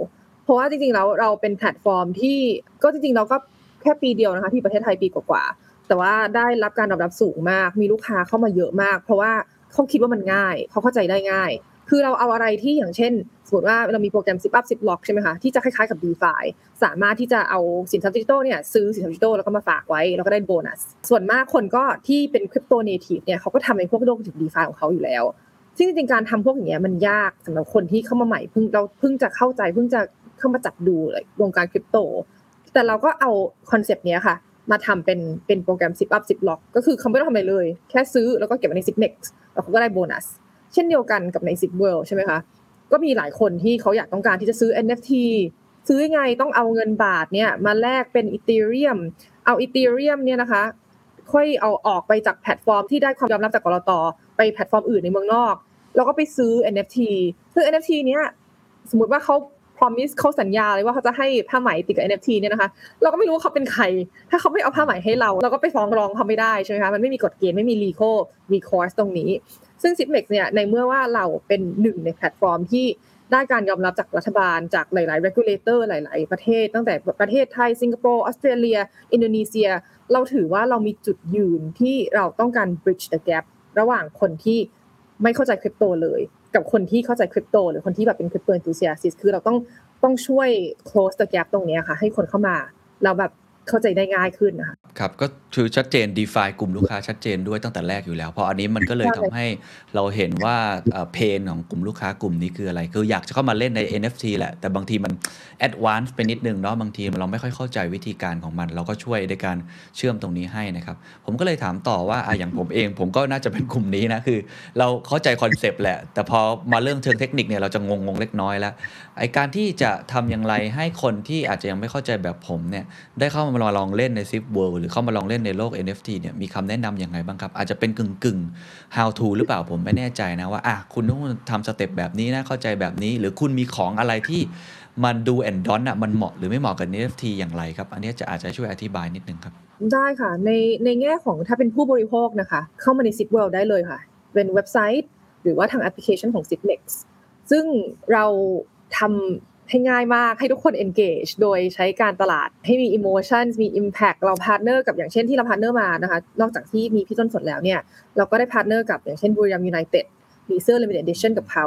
เพราะว่าจริงๆแล้วเราเป็นแพลตฟอร์มที่ก็จริงๆเราก็แค่ปีเดียวนะคะที่ประเทศไทยปีกว่าๆแต่ว่าได้รับการตอบรับสูงมาก มีลูกค้าเข้ามาเยอะมาก เพราะว่าเขาคิดว่ามันง่ายเขาเข้าใจได้ง่าย คือเราเอาอะไรที่อย่างเช่น สมมติว่าเรามีโปรแกรม Zip Up Zip Lock ใช่ไหมคะที่จะคล้ายๆกับ DeFi สามารถที่จะเอาสินทรัพย์ดิจิทัลเนี่ยซื้อสินทรัพย์ดิจิทัลแล้วก็มาฝากไว้ แล้วก็ได้โบนัส ส่วนมากคนก็ที่เป็น crypto native เนี่ยเขาก็ทำในพวกโลกถึง DeFi ของเขาอยู่แล้ว ซึ่งจริงๆการทำพวกอย่างเงี้ยมันยากสำหรับคนที่เข้ามาใหม่เพิ่งเราเพิ่งจะเข้าใจเพิ่งจะเข้ามาจับดูเลยวงการคริปโต แต่เราก็เอา concept เนี้ยค่ะมาทำเป็นเป็นโปรแกรม Zip Up Zip Lock ก็คือเขาไม่ต้องทำอะไรเลย แค่ซื้อแล้วก็เก็บไว้ใน Zipmex แล้วเขาก็ได้โบนัส เช่นเดียวกันกับใน Zip World ใช่ไหมคะ ก็มีหลายคนที่เขาอยากต้องการที่จะซื้อ NFT ซื้อยังไงต้องเอาเงินบาทเนี่ยมาแลกเป็น Ethereumเอา Ethereum เนี่ยนะคะ ค่อยเอาออกไปจากแพลตฟอร์มที่ได้ความยอมรับจากก.ล.ต.ไปแพลตฟอร์มอื่นในเมืองนอก แล้วก็ไปซื้อ NFT ซึ่ง NFT เนี้ยสมมติว่าเขา promise เขาสัญญาเลยว่าเขาจะให้ผ้าไหมติดกับ NFT เนี่ยนะคะ เราก็ไม่รู้ว่าเขาเป็นใคร ถ้าเขาไม่เอาผ้าไหมให้เรา เราก็ไปฟ้องร้องเขาไม่ได้ใช่ไหมคะ มันไม่มีกฎเกณฑ์ไม่มี legal recourse ตรงนี้ ซึ่ง s i p m e x เนี่ยในเมื่อว่าเราเป็นหนึ่งในแพลตฟอร์มที่ได้การยอมรับจากรัฐบาลจากหลาย ๆ regulator หลาย ๆ ประเทศ ตั้งแต่ประเทศไทย สิงคโปร์ ออสเตรเลีย อินโดนีเซีย เราถือว่าเรามีจุดยืนที่เราต้องการ bridge the gap ระหว่างคนที่ไม่เข้าใจคริปโตเลย กับคนที่เข้าใจคริปโต หรือคนที่แบบเป็นคริปโต enthusiast คือเราต้องต้องช่วย close the gap ตรงนี้ค่ะ ให้คนเข้ามา เราแบบ เข้าใจได้ง่ายขึ้นนะคะครับก็คือชัดเจน define กลุ่มลูกค้าชัดเจนด้วยตั้งแต่แรกอยู่แล้ว เพราะอันนี้มันก็เลยใช่ทำให้เราเห็นว่าเพนของกลุ่มลูกค้ากลุ่มนี้คืออะไร คืออยากจะเข้ามาเล่นใน NFT แหละ แต่บางทีมัน advance ไปนิดนึงเนาะบางทีเราไม่ค่อยเข้าใจวิธีการของมัน เราก็ช่วยในการเชื่อมตรงนี้ให้นะครับ ผมก็เลยถามต่อว่าอะอย่างผมเอง ผมก็น่าจะเป็นกลุ่มนี้นะคือ เราเข้าใจคอนเซปต์แหละ แต่พอมาเรื่องเชิงเทคนิคเนี่ยเราจะงงงๆเล็กน้อยแล้วไอการที่จะทำอย่างไรให้คนที่อาจจะยังไม่เข้าใจแบบผมเนี่ยได้เข้ามามาลองเล่นใน Zip World หรือเข้ามาลองเล่นในโลก NFT เนี่ยมีคำแนะนำยังไงบ้างครับ อาจจะเป็นกึ่งกึ่ง how to หรือเปล่าผมไม่แน่ใจนะว่าอะคุณต้องทำ step แบบนี้นะเข้าใจแบบนี้ หรือคุณมีของอะไรที่มัน do and don't อะมันเหมาะหรือไม่เหมาะกับ NFT อย่างไรครับ อันนี้จะอาจจะช่วยอธิบายนิดนึงครับ ได้ค่ะในในแง่ของถ้าเป็นผู้บริโภคนะคะ เข้ามาใน Zip World ได้เลยค่ะ เป็นเว็บไซต์ หรือว่าทางแอปพลิเคชันของ Zipmex ซึ่งเราทำ ให้ง่ายมากให้ทุกคน engage โดยใช้การตลาดให้มี emotions มี impact เรา partner กับอย่างเช่นที่เรา partner มานะคะ นอกจากที่มีพี่ต้นสนแล้วเนี่ย เราก็ได้ partner กับอย่างเช่นบุรีรัมยูไนเต็ดมีเสื้อ limited edition กับเขา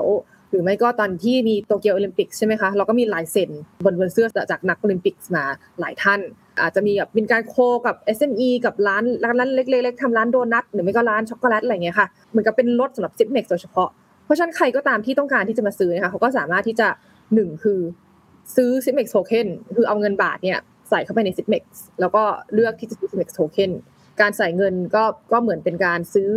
หรือไม่ก็ตอนที่มีโตเกียวโอลิมปิกใช่ไหมคะ เราก็มีลายเซ็นบนบนเสื้อจากนักโอลิมปิกมาหลายท่าน อาจจะมีแบบเป็นการ co กับ SME กับร้านร้านร้านเล็กๆทำร้านโดนัทหรือไม่ก็ร้านช็อกโกแลตอะไรเงี้ยค่ะเหมือนกับเป็นรสสำหรับ Zipmex โดยเฉพาะ เพราะฉะนั้นใครก็ตามที่ต้องการที่จะมาซื้อนะคะเขาก็สามารถที่จะ หนึ่งคือซื้อ Zipmex Token คือเอาเงินบาทเนี่ยใส่เข้าไปใน Zipmex แล้วก็เลือกที่จะซื้อ Cimex Token การใส่เงินก็ก็เหมือนเป็นการซื้อ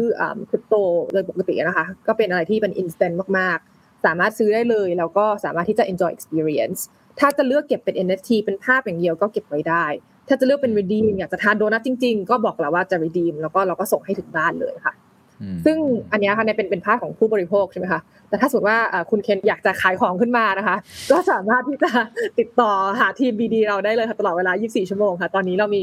คริปโตโดยปกตินะคะ ก็เป็นอะไรที่เป็น instant มากๆ สามารถซื้อได้เลย แล้วก็สามารถที่จะ enjoy experience ถ้าจะเลือกเก็บเป็น NFT เป็นภาพอย่างเดียวก็เก็บไว้ได้ ถ้าจะเลือกเป็น redeem อยากจะทานโดนัทจริง ๆ ก็บอกแล้วว่าจะ redeem แล้วก็เราก็ส่งให้ถึงบ้านเลยค่ะ ซึ่งอันนี้ค่ะเนี่ยเป็นเป็นภาคของผู้บริโภคใช่ไหมคะแต่ถ้าสมมติว่าคุณเคนอยากจะขายของขึ้นมานะคะ ก็สามารถที่จะติดต่อหาทีม BD เราได้เลยค่ะตลอดเวลา 24 ชั่วโมงค่ะ ตอนนี้เรามี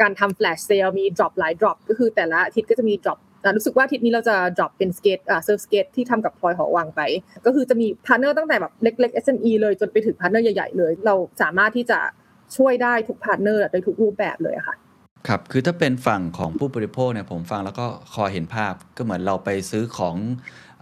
การทำ flash sale มี drop หลาย drop ก็คือแต่ละอาทิตย์ก็จะมี drop อ่ารู้สึกว่าอาทิตย์นี้เราจะ drop เป็น skate surf skate ที่ทำกับพลอยหอวังไป ก็คือจะมี partner ตั้งแต่แบบเล็กๆ SME เลยจนไปถึง partner ใหญ่ๆเลย เราสามารถที่จะช่วยได้ทุก partner ในทุกรูปแบบเลยค่ะ ครับคือถ้าเป็นฝั่งของผู้บริโภคเนี่ยผมฟังแล้วก็พอเห็นภาพก็เหมือนเราไปซื้อของ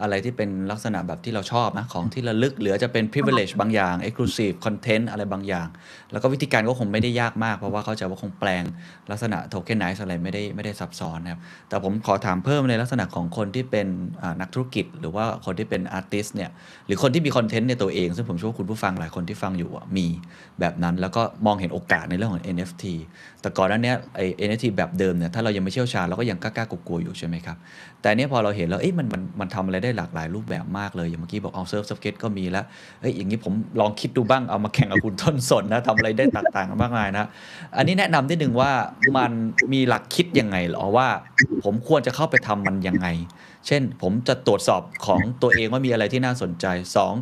อะไรที่เป็นลักษณะแบบที่เราชอบนะของที่ระลึก หรือจะเป็น privilege บางอย่าง exclusive content อะไรบางอย่าง แล้วก็วิธีการก็คงไม่ได้ยากมาก เพราะว่าเขาใจะว่าคงแปลงลักษณะ tokenize อะไรไม่ได้ไม่ได้ซับซ้อนนะครับ แต่ผมขอถามเพิ่มในลักษณะของคนที่เป็นอ่านักธุรกิจ หรือว่าคนที่เป็น artist เนี่ยหรือคนที่มีคอนเทนต์ในตัวเอง ซึ่งผมเชื่อว่าคุณผู้ฟังหลายคนที่ฟังอยู่อะมีแบบนั้นแล้วก็มองเห็นโอกาสในเรื่องของ NFT แต่ก่อนหน้าเนี้ยไอ้ NFT แบบเดิมเนี่ยถ้าเรายังไม่เชี่ยวชาญเราก็ยังกล้าๆกลัวๆอยู่ใช่ไหมครับแต่อันเนี้ยพอเราเห็นแล้วเอ๊ะมันมันมันทำอะไรได้หลากหลายรูปแบบมากเลย อย่างเมื่อกี้บอกเอา surf skate ก็มีแล้วเอ้ยอย่างนี้ผมลองคิดดูบ้างเอามาแข่งกับคุณต้นสนนะทำอะไรได้ต่างๆมากมายนะ อันนี้แนะนำนิดนึงว่ามันมีหลักคิดยังไงหรอว่า ผมควรจะเข้าไปทำมันยังไง เช่น ผมจะตรวจสอบของตัวเองว่ามีอะไรที่น่าสนใจสอง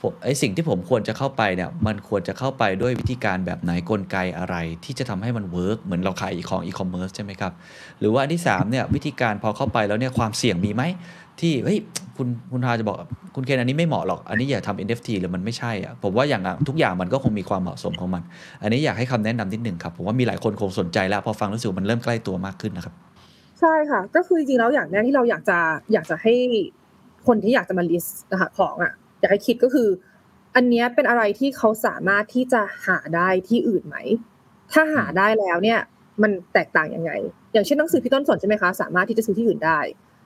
ผมไอสิ่งที่ผมควรจะเข้าไปเนี่ยมันควรจะเข้าไปด้วยวิธีการแบบไหนกลไกอะไร ที่จะทำให้มัน work เหมือนเราขายของอีคอมเมิร์ซใช่ไหมครับหรือว่าอันที่สามเนี่ยวิธีการพอเข้าไปแล้วเนี่ยความเสี่ยงมีไหม ที่เฮ้ยคุณคุณทาจะบอกคุณเคนอันนี้ไม่เหมาะหรอก อันนี้อย่าทำ NFT หรือมันไม่ใช่อะผมว่าอย่างอะทุกอย่างมันก็คงมีความเหมาะสมของมัน อันนี้อยากให้คำแนะนำนิดหนึ่งครับ ผมว่ามีหลายคนคงสนใจแล้ว พอฟังรู้สึกว่ามันเริ่มใกล้ตัวมากขึ้นนะครับ ใช่ค่ะ ก็คือจริงๆแล้วอย่างแรกที่เราอยากจะอยากจะให้คนที่อยากจะมาลิสต์นะคะของอะอยากให้คิดก็คือ อันเนี้ยเป็นอะไรที่เขาสามารถที่จะหาได้ที่อื่นไหม ถ้าหาได้แล้วเนี่ยมันแตกต่างยังไง อย่างเช่นหนังสือพี่ต้นสนใช่ไหมคะสามารถที่จะซื้อที่อื่นได้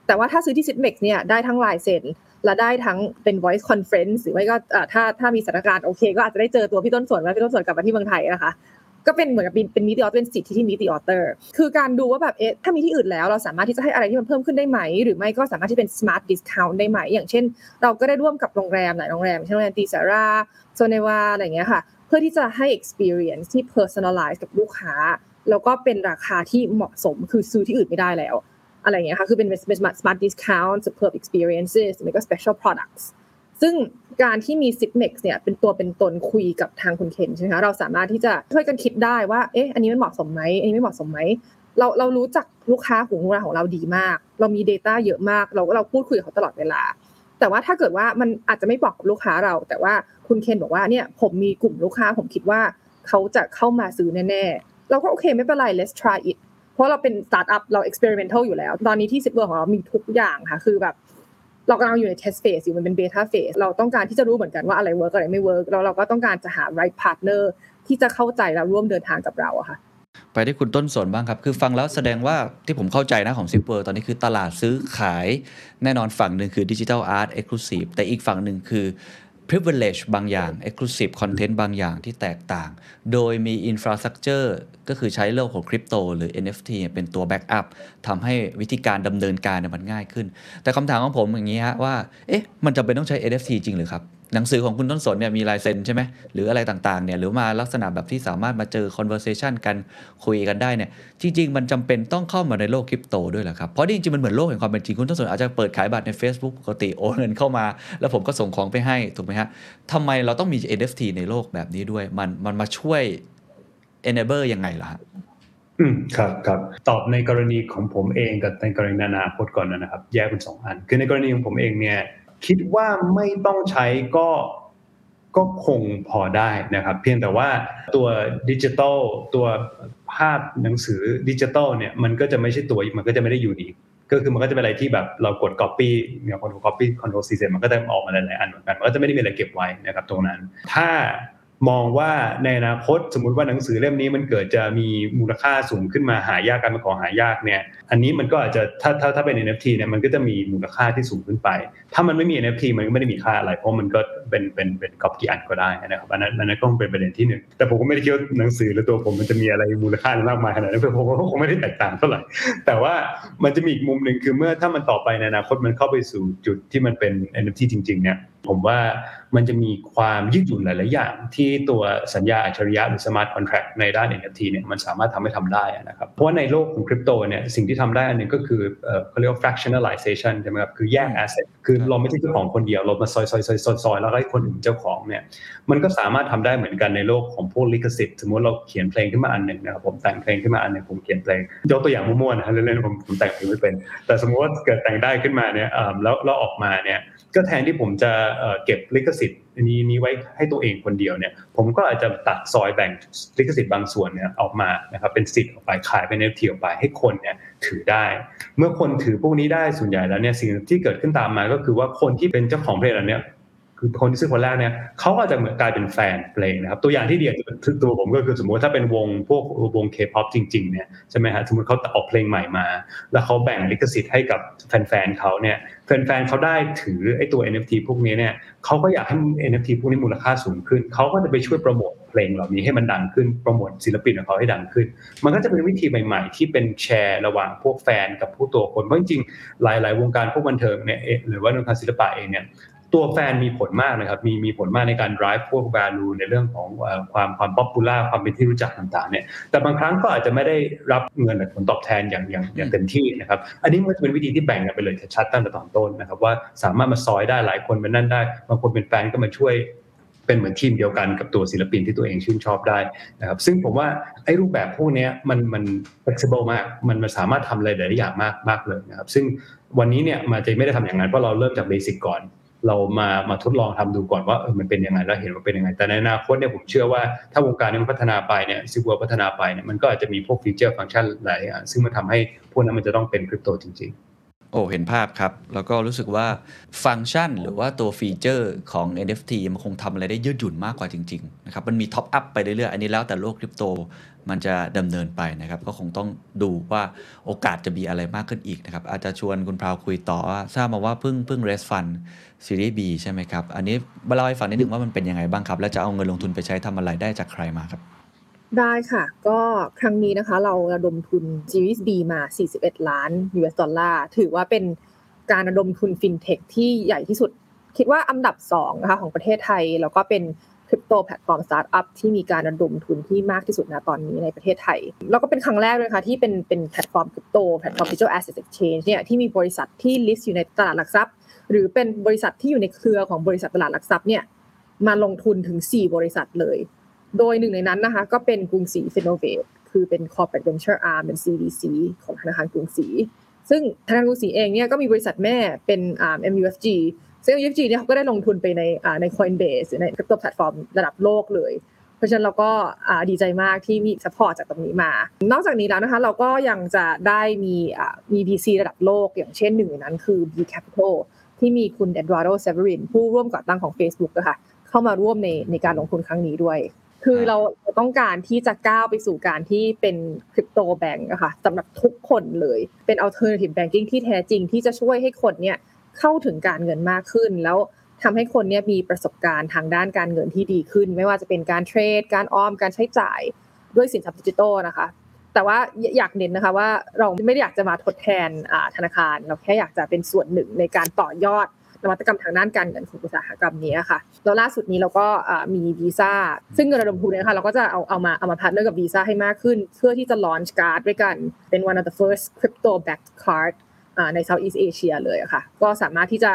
แต่ว่าถ้าซื้อที่ Sitmex เนี่ยได้ทั้งลายเซ็นและได้ทั้งเป็น voice conference หรือไม่ก็ถ้าถ้ามีสถานการณ์โอเค ก็อาจจะได้เจอตัวพี่ต้นสวนแล้วพี่ต้นสวนกลับมาที่เมืองไทยนะคะก็เป็นเหมือนกับเป็นนมิติออเป็นสิทธิที่มิติออเตอร์คือการดูว่าแบบเอ๊ะถ้ามีที่อื่นแล้วเราสามารถที่จะให้อะไรที่มันเพิ่มขึ้นได้ไหม หรือไม่ก็สามารถที่เป็น smart discount ได้ไหม อย่างเช่น เราก็ได้ร่วมกับโรงแรมหลายโรงแรมเช่นโรงแรมตีสาราโซเนวาอะไรเงี้ยค่ะ เพื่อที่จะให้ experience ที่ personalize กับลูกค้า แล้วก็เป็นราคาที่เหมาะสมคือซื้อที่อื่นไม่ได้แล้ว อะไรเงี้ยค่ะคือเป็นเป็น smart smart discount superb experiences หรือไม่ก็ special products ซึ่งการที่มี s i p m e x เนี่ยเป็นตัวเป็นตนคุยกับทางคุณเคนใช่ไหมคะเราสามารถที่จะช่วยกันคิดได้ว่าเอ๊ะอันนี้มันเหมาะสมไหมอันนี้ไม่เหมาะสมไหมเราเรารู้จักลูกค้าของเราของเราดีมาก เรามี Data เยอะมาก เราเราพูดคุยกับเขาตลอดเวลา แต่ว่าถ้าเกิดว่ามันอาจจะไม่ work กับลูกค้าเรา แต่ว่าคุณเคนบอกว่าเนี่ยผมมีกลุ่มลูกค้าผมคิดว่าเขาจะเข้ามาซื้อแน่ๆเราก็โอเคไม่เป็นไร let's try it เพราะเราเป็นสตาร์ทอัพเรา experimental อยู่แล้ว ตอนนี้ที่ Zipmex ของเรามีทุกอย่างค่ะ คือแบบ เรากำลังอยู่ใน test phase อยู่มันเป็น beta phase เราต้องการที่จะรู้เหมือนกันว่าอะไร work อะไรไม่ work แล้วเราก็ต้องการจะหา right partner ที่จะเข้าใจและร่วมเดินทางกับเราอะค่ะไปที่คุณต้นสนบ้างครับ คือฟังแล้วแสดงว่าที่ผมเข้าใจนะของ Zipmex ตอนนี้คือตลาดซื้อขาย แน่นอนฝั่งหนึ่งคือ digital art exclusive แต่อีกฝั่งหนึ่งคือ privilege บางอย่าง exclusive content บางอย่างที่แตกต่าง โดยมี infrastructure ก็คือใช้เรื่องของคริปโตหรือ NFT เป็นตัว backup ทำให้วิธีการดำเนินการมันง่ายขึ้น แต่คำถามของผมอย่างนี้ฮะว่า เอ๊ะ มันจำเป็นต้องใช้ NFT จริงหรือครับ หนังสือของคุณต้นสนเนี่ยมีลายเซ็นใช่ไหมหรืออะไรต่างๆเนี่ยหรือมาลักษณะแบบที่สามารถมาเจอ conversation กันคุยกันได้เนี่ยจริง ๆ มันจำเป็นต้องเข้ามาในโลกคริปโตด้วยเหรอครับ เพราะจริงๆมันเหมือนโลกแห่งความเป็นจริงคุณต้นสนอาจจะเปิดขายบัตรใน Facebook ปกติโอนเงินเข้ามา แล้วผมก็ส่งของไปให้ถูกไหมฮะทำไมเราต้องมี NFT ในโลกแบบนี้ด้วยมันมันมาช่วย enable ยังไงล่ะฮะอืมครับครับตอบในกรณีของผมเองกับในกรณีนานาคตก่อนนะครับ แยกเป็นสองอัน คือในกรณีของผมเองเนี่ย คิดว่าไม่ต้องใช้ก็ก็คงพอได้นะครับ เพียงแต่ว่าตัวดิจิตอลตัวภาพหนังสือดิจิตอลเนี่ยมันก็จะไม่ใช่ตัวมันก็จะไม่ได้อยู่ดีก็คือมันก็จะเป็นอะไรที่แบบเรากด copy เนี่ย control copy control c เสร็จมันก็จะออกมาหลายๆอันเหมือนกันมันก็จะไม่ได้มีอะไรเก็บไว้นะครับตรงนั้น ถ้า มองว่าในอนาคตสมมุติว่าหนังสือเล่มนี้มันเกิดจะมีมูลค่าสูงขึ้นมาหายากการเป็นของหายากเนี่ย อันนี้มันก็อาจจะถ้าถ้าถ้าเป็น NFT เนี่ยมันก็จะมีมูลค่าที่สูงขึ้นไป ถ้ามันไม่มี NFT มันก็ไม่ได้มีค่าอะไร เพราะมันก็เป็นเป็นเป็นก๊อปกี่อันก็ได้นะครับอันนั้นอันนั้นก็เป็นประเด็นที่หนึ่งแต่ผมก็ไม่ได้คิดว่าหนังสือหรือตัวผมมันจะมีอะไรมูลค่ามากมายขนาดนั้นเพราะผมก็คงไม่ได้แตกต่างเท่าไหร่แต่ว่ามันจะมีอีกมุมหนึ่งคือเมื่อถ้ามันต่อไปในอนาคตมันเข้าไปสู่จุดที่มันเป็น NFT จริงๆเนี่ย ผมว่ามันจะมีความยืดหยุ่นหลาย ๆ อย่าง ที่ตัวสัญญาอัจฉริยะหรือ smart contract ในด้าน NFT เนี่ยมันสามารถทำให้ทำได้นะครับ เพราะว่าในโลกของคริปโตเนี่ยสิ่งที่ทำได้อันหนึ่งก็คือเขาเรียกว่า fractionalization ใช่ไหมครับ คือแยก asset คือเราไม่ใช่เจ้าของคนเดียว เรามาซอยซอยซอยซอยซอยแล้วให้คนอื่นเจ้าของเนี่ยมันก็สามารถทำได้เหมือนกันในโลกของพวกลิขสิทธิ์สมมติเราเขียนเพลงขึ้นมาอันหนึ่งนะครับผมแต่งเพลงขึ้นมาอันหนึ่งผมเขียนเพลงยกตัวอย่างมั่วๆนะเล่นๆผมผมแต่งเพลงไม่เป็น แต่สมมติว่าเกิดแต่งได้ขึ้นมาเนี่ยแล้วแล้วออกมาเนี่ยก็แทนที่ผมจะเก็บลิขสิทธิ์นี้นี้ไว้ให้ตัวเองคนเดียวเนี่ยผมก็อาจจะตัดซอยแบ่งลิขสิทธิ์บางส่วนเนี่ยออกมานะครับเป็นสิทธิ์ออกไปขายเป็น NFT ออกไปให้คนเนี่ยถือได้ เมื่อคนถือพวกนี้ได้ส่วนใหญ่แล้วเนี่ยสิ่งที่เกิดขึ้นตามมาก็คือว่าคนที่เป็นเจ้าของเพลงเหล่านี้คือคนที่ซื้อคนแรกเนี่ยเขาก็จะเหมือนกลายเป็นแฟนเพลงนะครับตัวอย่างที่เดียวตัวผมก็คือสมมติถ้าเป็นวงพวกวงเคป๊อปจริงๆเนี่ยใช่ไหมฮะสมมติเขาออกเพลงใหม่มา แล้วเขาแบ่งลิขสิทธิ์ให้กับแฟนๆเขาเนี่ย แฟนๆเขาได้ถือไอ้ตัว NFT พวกนี้เนี่ยเขาก็อยากให้ NFT พวกนี้มูลค่าสูงขึ้น เขาก็จะไปช่วยโปรโมทเพลงเหล่านี้ให้มันดังขึ้น โปรโมทศิลปินของเขาให้ดังขึ้น มันก็จะเป็นวิธีใหม่ๆ ที่เป็นแชร์ระหว่างพวกแฟนกับผู้ตัวคน เพราะจริงๆ หลายๆ วงการพวกบันเทิงเนี่ยหรือว่าวงการศิลปะเองเนี่ย ตัวแฟนมีผลมากนะครับ มีมีผลมากในการ drive พวก value ในเรื่องของความความ popular ความเป็นที่รู้จักต่างๆเนี่ยแต่บางครั้งก็อาจจะไม่ได้รับเงินผลตอบแทนอย่างอย่างอย่างเต็มที่นะครับ อันนี้มันจะเป็นวิธีที่แบ่งกันไปเลยชัดตั้งแต่ตอนต้นนะครับ ว่าสามารถมาซอยได้หลายคนเป็นนั่นได้ บางคนเป็นแฟนก็มาช่วยเป็นเหมือนทีมเดียวกันกับตัวศิลปินที่ตัวเองชื่นชอบได้นะครับ ซึ่งผมว่าไอ้รูปแบบพวกนี้มันมัน flexible มาก มันมันสามารถทำอะไรหลายอย่างมากมากเลยนะครับ ซึ่งวันนี้เนี่ยมันจะไม่ได้ทำอย่างนั้นเพราะเราเริ่มจากเบสิกก่อน เรามามาทดลองทำดูก่อนว่าเออมันเป็นยังไงแล้วเห็นว่าเป็นยังไง แต่ในอนาคตเนี่ยผมเชื่อว่าถ้าวงการนี้มันพัฒนาไปเนี่ยซิวพัฒนาไปเนี่ยมันก็อาจจะมีพวกฟีเจอร์ฟังก์ชันหลายอย่างซึ่งมันทำให้พวกนั้นมันจะต้องเป็นคริปโตจริงๆ โอ้เห็นภาพครับ แล้วก็รู้สึกว่าฟังก์ชันหรือว่าตัวฟีเจอร์ของ NFT มันคงทำอะไรได้ยืดหยุ่นมากกว่าจริงๆนะครับมันมี top up ไปเรื่อยๆ อันนี้แล้วแต่โลกคริปโตมันจะดำเนินไปนะครับ ก็คงต้องดูว่าโอกาสจะมีอะไรมากขึ้นอีกนะครับ อาจจะชวนคุณพราวคุยต่อว่าทราบมาว่าเพิ่งเพิ่งเรสฟันซีรีส์ B ใช่ไหมครับ อันนี้มาเล่าให้ฟังนิดหนึ่งว่ามันเป็นยังไงบ้างครับ แล้วจะเอาเงินลงทุนไปใช้ทำอะไรได้จากใครมาครับ ได้ค่ะ ก็ครั้งนี้นะคะ เราระดมทุน Series B มา 41 ล้าน US ดอลลาร์ถือว่าเป็นการระดมทุนฟินเทคที่ใหญ่ที่สุด คิดว่าอันดับ2นะคะของประเทศไทย แล้วก็เป็นคริปโตแพลตฟอร์มสตาร์ทอัพที่มีการระดมทุนที่มากที่สุดนะตอนนี้ในประเทศไทย แล้วก็เป็นครั้งแรกเลยค่ะที่เป็นเป็นแพลตฟอร์มคริปโตแพลตฟอร์ม Digital Asset Exchange เนี่ยที่มีบริษัทที่ list อยู่ในตลาดหลักทรัพย์ หรือเป็นบริษัทที่อยู่ในเครือของบริษัทตลาดหลักทรัพย์เนี่ยมาลงทุนถึง 4 บริษัทเลย โดยหนึ่งในนั้นนะคะก็เป็นกรุงศรี Finnovateคือเป็น corporate venture arm เป็น CVC ของธนาคารกรุงศรีซึ่งธนาคารกรุงศรีเองเนี่ยก็มีบริษัทแม่เป็น MUFG ซึ่ง MUFG เนี่ยเขาก็ได้ลงทุนไปในใน Coinbase ในคริปโตแพลตฟอร์มระดับโลกเลย เพราะฉะนั้นเราก็ดีใจมากที่มี support จากตรงนี้มา นอกจากนี้แล้วนะคะเราก็ยังจะได้มีมี VC ระดับโลก อย่างเช่นหนึ่งในนั้นคือ B Capital ที่มีคุณ Eduardo Saverin ผู้ร่วมก่อตั้งของ Facebook นะคะเข้ามาร่วมในในการลงทุนครั้งนี้ด้วย คือเราต้องการที่จะก้าวไปสู่การที่เป็นคริปโตแบงก์อะค่ะสำหรับทุกคนเลยเป็น alternative banking ที่แท้จริงที่จะช่วยให้คนเนี่ยเข้าถึงการเงินมากขึ้น แล้วทำให้คนเนี่ยมีประสบการณ์ทางด้านการเงินที่ดีขึ้น ไม่ว่าจะเป็นการเทรด การออมการใช้จ่ายด้วยสินทรัพย์ดิจิทัลนะคะ แต่ว่าอยากเน้นนะคะว่าเราไม่ได้อยากจะมาทดแทนธนาคาร เราแค่อยากจะเป็นส่วนหนึ่งในการต่อยอด นวัตกรรมทางด้านการเงินของอุตสาหกรรมนี้ค่ะแล้วล่าสุดนี้เราก็มีวีซ่าซึ่งเงินระดมทุนนะค่ะเราก็จะเอาเอามาเอามาพัฒนากับวีซ่าให้มากขึ้น เพื่อที่จะ launch card ด้วยกันเป็น one of the first crypto backed card ใน Southeast Asia เลยค่ะ ก็สามารถที่จะ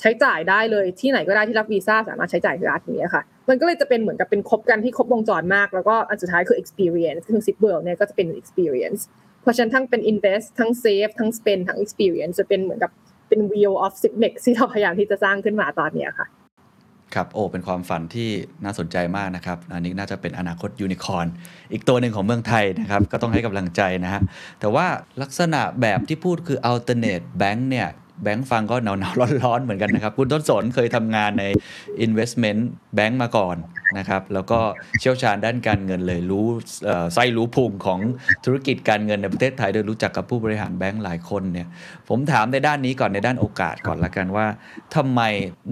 ใช้จ่ายได้เลยที่ไหนก็ได้ที่รับวีซ่าสามารถใช้จ่ายการ์ดนี้ค่ะ มันก็เลยจะเป็นเหมือนกับเป็นครบกันที่ครบวงจรมาก แล้วก็อันสุดท้ายคือ experience คือ zip world เนี่ยก็จะเป็น experience เพราะฉะนั้นทั้งเป็น invest ทั้ง save ทั้ง spend ทั้ง experience จะเป็นเหมือนกับ เป็น wheel of s i m e x ที่เราพยายามที่จะสร้างขึ้นมาตอนนี้ค่ะ ครับโอ้เป็นความฝันที่น่าสนใจมากนะครับ อันนี้น่าจะเป็นอนาคตยูนิคอนอีกตัวหนึ่งของเมืองไทยนะครับ ก็ต้องให้กำลังใจนะฮะแต่ว่าลักษณะแบบที่พูดคือ alternate bank เนี่ย แบงค์ฟังก็หนาวหนาวร้อนๆเหมือนกันนะครับ คุณต้นสนเคยทำงานใน investment bank มาก่อนนะครับ แล้วก็เชี่ยวชาญด้านการเงินเลยรู้ไส้รู้พุงของธุรกิจการเงินในประเทศไทย โดยรู้จักกับผู้บริหารแบงค์หลายคนเนี่ยผมถามในด้านนี้ก่อนในด้านโอกาสก่อนละกันว่าทำไม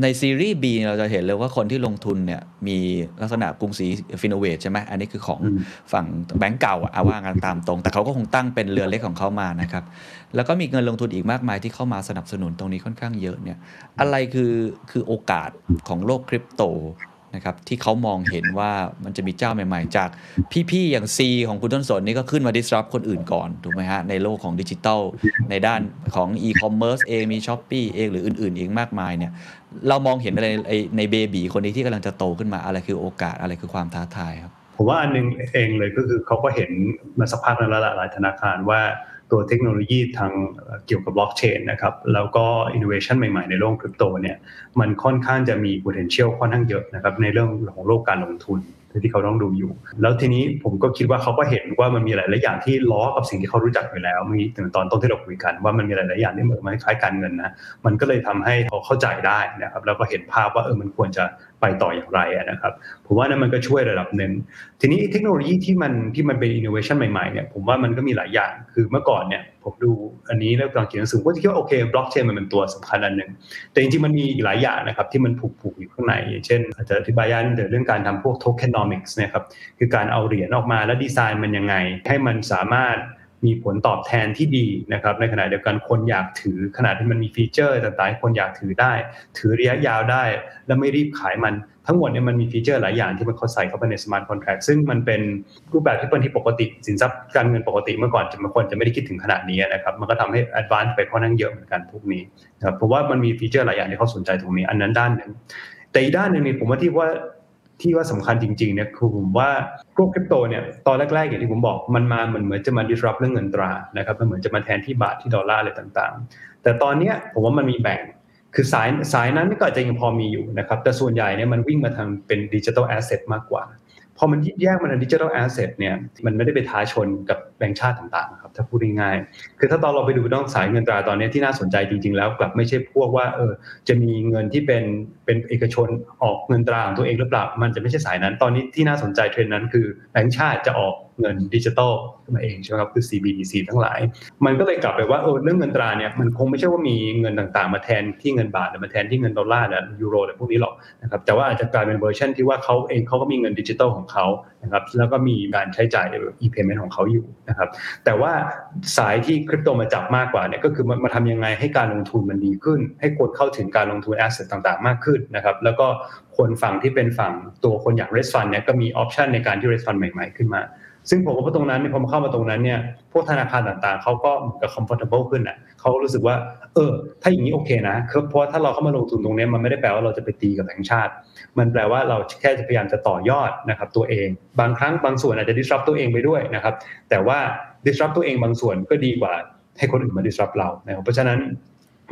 ในซีรีส์ B เราจะเห็นเลยว่าคนที่ลงทุนเนี่ยมีลักษณะกรุงศรี Finnovate ใช่ไหมอันนี้คือของฝั่งแบงก์เก่าอะว่ากันตามตรง แต่เขาก็คงตั้งเป็นเรือเล็กของเขามานะครับ แล้วก็มีเงินลงทุนอีกมากมายที่เข้ามาสนับสนุนตรงนี้ค่อนข้างเยอะเนี่ยอะไรคือคือโอกาสของโลกคริปโตนะครับที่เขามองเห็นว่ามันจะมีเจ้าใหม่ๆ จากพี่ๆ อย่าง C ของคุณต้นสนนี่ก็ขึ้นมา disrupt คนอื่นก่อน ถูกไหมฮะ ในโลกของดิจิทัล ในด้านของ e-commerce เองมี Shopee เองหรืออื่นๆอีกมากมายเนี่ยเรามองเห็นอะไรใน baby คนนี้ที่กำลังจะโตขึ้นมาอะไรคือโอกาสอะไรคือความท้าทายครับ ผมว่าอันนึงเองเลยก็คือเขาก็เห็นมาสักพักแล้วหลายธนาคารว่า ตัวเทคโนโลยีทางเกี่ยวกับบล็อกเชนนะครับแล้วก็อินโนเวชันใหม่ๆในโลกคริปโตเนี่ยมันค่อนข้างจะมี potential ค่อนข้างเยอะนะครับในเรื่องของโลกการลงทุนที่เขาต้องดูอยู่ แล้วทีนี้ผมก็คิดว่าเขาก็เห็นว่ามันมีหลาย ๆ อย่างที่ล้อกับสิ่งที่เขารู้จักอยู่แล้วมีถึงตอนต้นที่เราคุยกันว่ามันมีหลาย ๆ อย่างที่เหมือนคล้ายการเงินนะมันก็เลยทำให้เขาเข้าใจได้นะครับแล้วก็เห็นภาพว่าเออมันควรจะ ไปต่ออย่างไรนะครับผมว่านั้นมันก็ช่วยระดับหนึ่งทีนี้เทคโนโลยีที่มันที่มันเป็นอินโนเวชันใหม่ๆเนี่ยผมว่ามันก็มีหลายอย่างคือเมื่อก่อนเนี่ยผมดูอันนี้แล้วกำลังเขียนหนังสือก็คิดว่าโอเคบล็อกเชนมันเป็นตัวสำคัญอันหนึ่งแต่จริงๆมันมีอีกหลายอย่างนะครับที่มันผูกๆอยู่ข้างในอย่างเช่น อาจจะอธิบายยานเรื่องการทำพวก tokenomics นะครับคือการเอาเหรียญออกมาแล้วดีไซน์มันยังไง ให้มันสามารถ มีผลตอบแทนที่ดีนะครับ ในขณะเดียวกันคนอยากถือขณะที่มันมีฟีเจอร์ต่างๆคนอยากถือได้ ถือระยะยาวได้ แล้วไม่รีบขายมันทั้งหมดเนี่ยมันมีฟีเจอร์หลายอย่างที่มันเขาใส่เข้าไปใน smart contract ซึ่งมันเป็นรูปแบบที่เป็นที่ปกติสินทรัพย์การเงินปกติเมื่อก่อนจะบางคนจะไม่ได้คิดถึงขนาดนี้นะครับ มันก็ทำให้ advance ไปค่อนข้างเยอะเหมือนกันพวกนี้นะครับเพราะว่ามันมีฟีเจอร์หลายอย่างที่เขาสนใจตรงนี้ อันนั้นด้านหนึ่งแต่อีกด้านหนึ่งนี่ผมว่าที่ว่า ที่ว่าสำคัญจริงๆเนี่ยคือผมว่าพวกคริปโตเนี่ยตอนแรกๆอย่างที่ผมบอกมันมาเหมือนเหมือนจะมา disrupt เรื่องเงินตรานะครับมันเหมือนจะมาแทนที่บาทที่ดอลลาร์อะไรต่างๆ แต่ตอนนี้ผมว่ามันมีแบ่งคือสายสายนั้นก็อาจจะยังพอมีอยู่นะครับแต่ส่วนใหญ่เนี่ยมันวิ่งมาทางเป็น digital asset มากกว่า พอมันแยกมาเป็น digital asset เนี่ยมันไม่ได้ไปท้าชนกับแบงก์ชาติต่างๆค ถ้าพูดง่ายๆคือถ้าตอนเราไปดูต้องสายเงินตราตอนนี้ที่น่าสนใจจริง ๆ แล้วกลับไม่ใช่พวกว่าเออจะมีเงินที่เป็นเป็นเอกชนออกเงินตราของตัวเองหรือเปล่ามันจะไม่ใช่สายนั้น ตอนนี้ที่น่าสนใจเทรนด์นั้นคือแบงก์ชาติจะออกเงินดิจิตอลขึ้นมาเองใช่ไหมครับคือ CBDC ทั้งหลาย มันก็เลยกลับไปว่าเออเรื่องเงินตราเนี่ยมันคงไม่ใช่ว่ามีเงินต่างๆ มาแทนที่เงินบาทหรือมาแทนที่เงินดอลลาร์หรือยูโรอะไรพวกนี้หรอกนะครับแต่ว่าอาจจะกลายเป็นเวอร์ชันที่ว่าเขาเองเขาก็มีเงินดิจิตอลของเขา นะครับแล้วก็มีการใช้จ่าย e-payment ของเขาอยู่นะครับแต่ว่าสายที่คริปโตมาจับมากกว่าเนี่ยก็คือมาทำยังไงให้การลงทุนมันดีขึ้น ให้คนเข้าถึงการลงทุน asset ต่างๆ มากขึ้นนะครับแล้วก็คนฝั่งที่เป็นฝั่งตัวคนอยากเรสฟันเนี่ยก็มีออปชันในการที่เรสฟันใหม่ ๆขึ้นมา ซึ่งผมว่าตรงนั้นเนี่ยพอมาเข้ามาตรงนั้นเนี่ยพวกธนาคารต่างๆเขาก็เหมือนกับ comfortable ขึ้นอะเขารู้สึกว่า เออ ถ้าอย่างนี้โอเคนะเพราะว่าถ้าเราเข้ามาลงทุนตรงนี้มันไม่ได้แปลว่าเราจะไปตีกับแบงก์ชาติ มันแปลว่าเราแค่จะพยายามจะต่อยอดนะครับตัวเอง บางครั้งบางส่วนอาจจะ disrupt ตัวเองไปด้วยนะครับแต่ว่า disrupt ตัวเองบางส่วนก็ดีกว่าให้คนอื่นมา disrupt เรานะครับเพราะฉะนั้น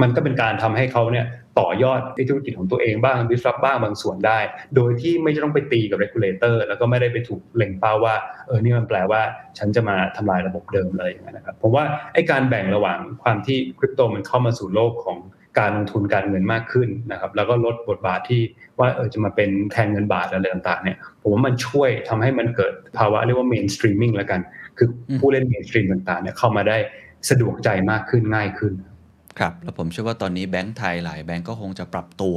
มันก็เป็นการทำให้เขาเนี่ย ต่อยอดธุรกิจของตัวเองบ้าง disrupt บ้างบางส่วนได้ โดยที่ไม่ต้องไปตีกับ regulator แล้วก็ไม่ได้ไปถูกเล็งเป้าว่าเออนี่มันแปลว่าฉันจะมาทำลายระบบเดิมอะไรอย่างเงี้ยนะครับผมว่าไอ้การแบ่งระหว่างความที่คริปโตมันเข้ามาสู่โลกของการลงทุนการเงินมากขึ้นนะครับ แล้วก็ลดบทบาทที่ว่าเออจะมาเป็นแทนเงินบาทอะไรต่างๆเนี่ยผมว่ามันช่วยทำให้มันเกิดภาวะเรียกว่า mainstreaming แล้วกัน คือผู้เล่น mainstream ต่างๆเนี่ยเข้ามาได้สะดวกใจมากขึ้นง่ายขึ้น ครับแล้วผมเชื่อว่าตอนนี้แบงก์ไทยหลายแบงก์ก็คงจะปรับตัว